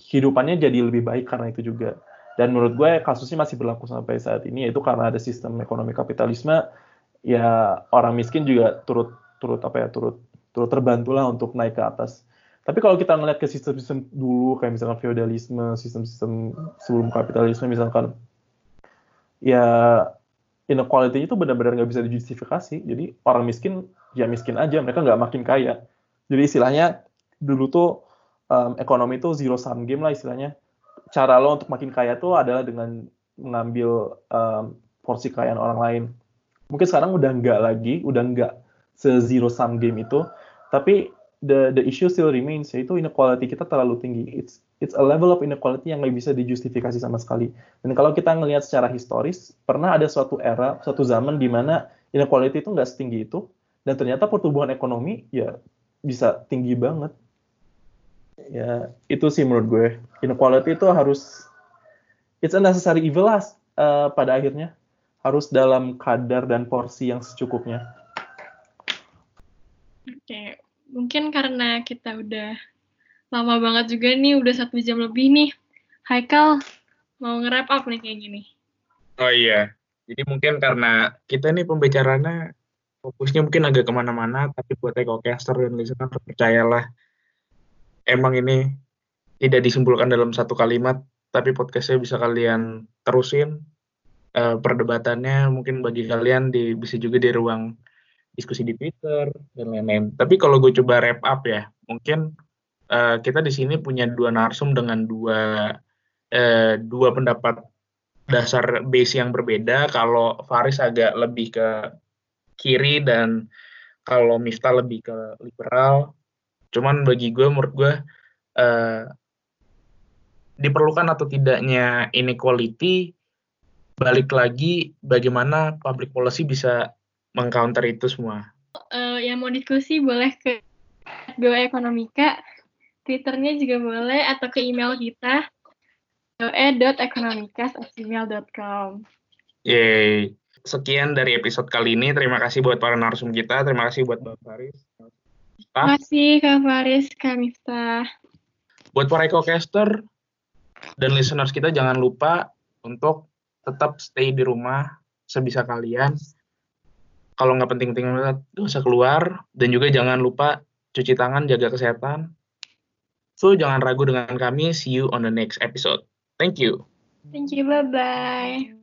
hidupannya jadi lebih baik karena itu juga. Dan menurut gue kasusnya masih berlaku sampai saat ini yaitu karena ada sistem ekonomi kapitalisme ya orang miskin juga turut turut apa ya turut turut terbantu lah untuk naik ke atas. Tapi kalau kita ngeliat ke sistem-sistem dulu kayak misalkan feodalisme, sistem-sistem sebelum kapitalisme misalkan ya inequality itu benar-benar nggak bisa dijustifikasi. Jadi orang miskin ya miskin aja, mereka nggak makin kaya. Jadi istilahnya dulu tuh um, ekonomi itu zero sum game lah istilahnya. Cara lo untuk makin kaya tuh adalah dengan mengambil um, porsi kekayaan orang lain. Mungkin sekarang udah nggak lagi, udah nggak se zero sum game itu. Tapi the the issue still remains yaitu inequality kita terlalu tinggi. It's it's a level of inequality yang nggak bisa dijustifikasi sama sekali. Dan kalau kita ngelihat secara historis, pernah ada suatu era, suatu zaman di mana inequality itu nggak setinggi itu, dan ternyata pertumbuhan ekonomi ya bisa tinggi banget. Ya, itu sih menurut gue. Inequality itu harus, it's a necessary evil lah uh, pada akhirnya. Harus dalam kadar dan porsi yang secukupnya. Oke, mungkin karena kita udah lama banget juga nih, udah satu jam lebih nih. Haikal, mau nge-wrap up nih kayak gini. Oh iya, jadi mungkin karena kita nih pembicaranya fokusnya mungkin agak ke mana-mana, tapi buat caster dan listener percayalah, emang ini tidak disimpulkan dalam satu kalimat, tapi podcastnya bisa kalian terusin uh, perdebatannya mungkin bagi kalian di, bisa juga di ruang diskusi di Twitter dan lain-lain. Tapi kalau gue coba wrap up ya, mungkin uh, kita di sini punya dua narsum dengan dua uh, dua pendapat dasar base yang berbeda. Kalau Faris agak lebih ke kiri dan kalau Miftah lebih ke liberal. Cuman bagi gue, menurut gue uh, diperlukan atau tidaknya inequality balik lagi bagaimana public policy bisa mengcounter itu semua. Uh, yang mau diskusi boleh ke BO Ekonomika, Twitternya juga boleh atau ke email kita boe.ekonomikas@gmail.com. Yeay. Sekian dari episode kali ini. Terima kasih buat para narsum kita. Terima kasih buat Bang Faris. Terima kasih Kak Faris, Kak Miftah. Buat para EcoCaster dan listeners kita jangan lupa untuk tetap stay di rumah sebisa kalian. Kalau nggak penting-penting banget, gak usah keluar. Dan juga jangan lupa cuci tangan, jaga kesehatan. So, jangan ragu dengan kami. See you on the next episode. Thank you. Thank you. Bye-bye.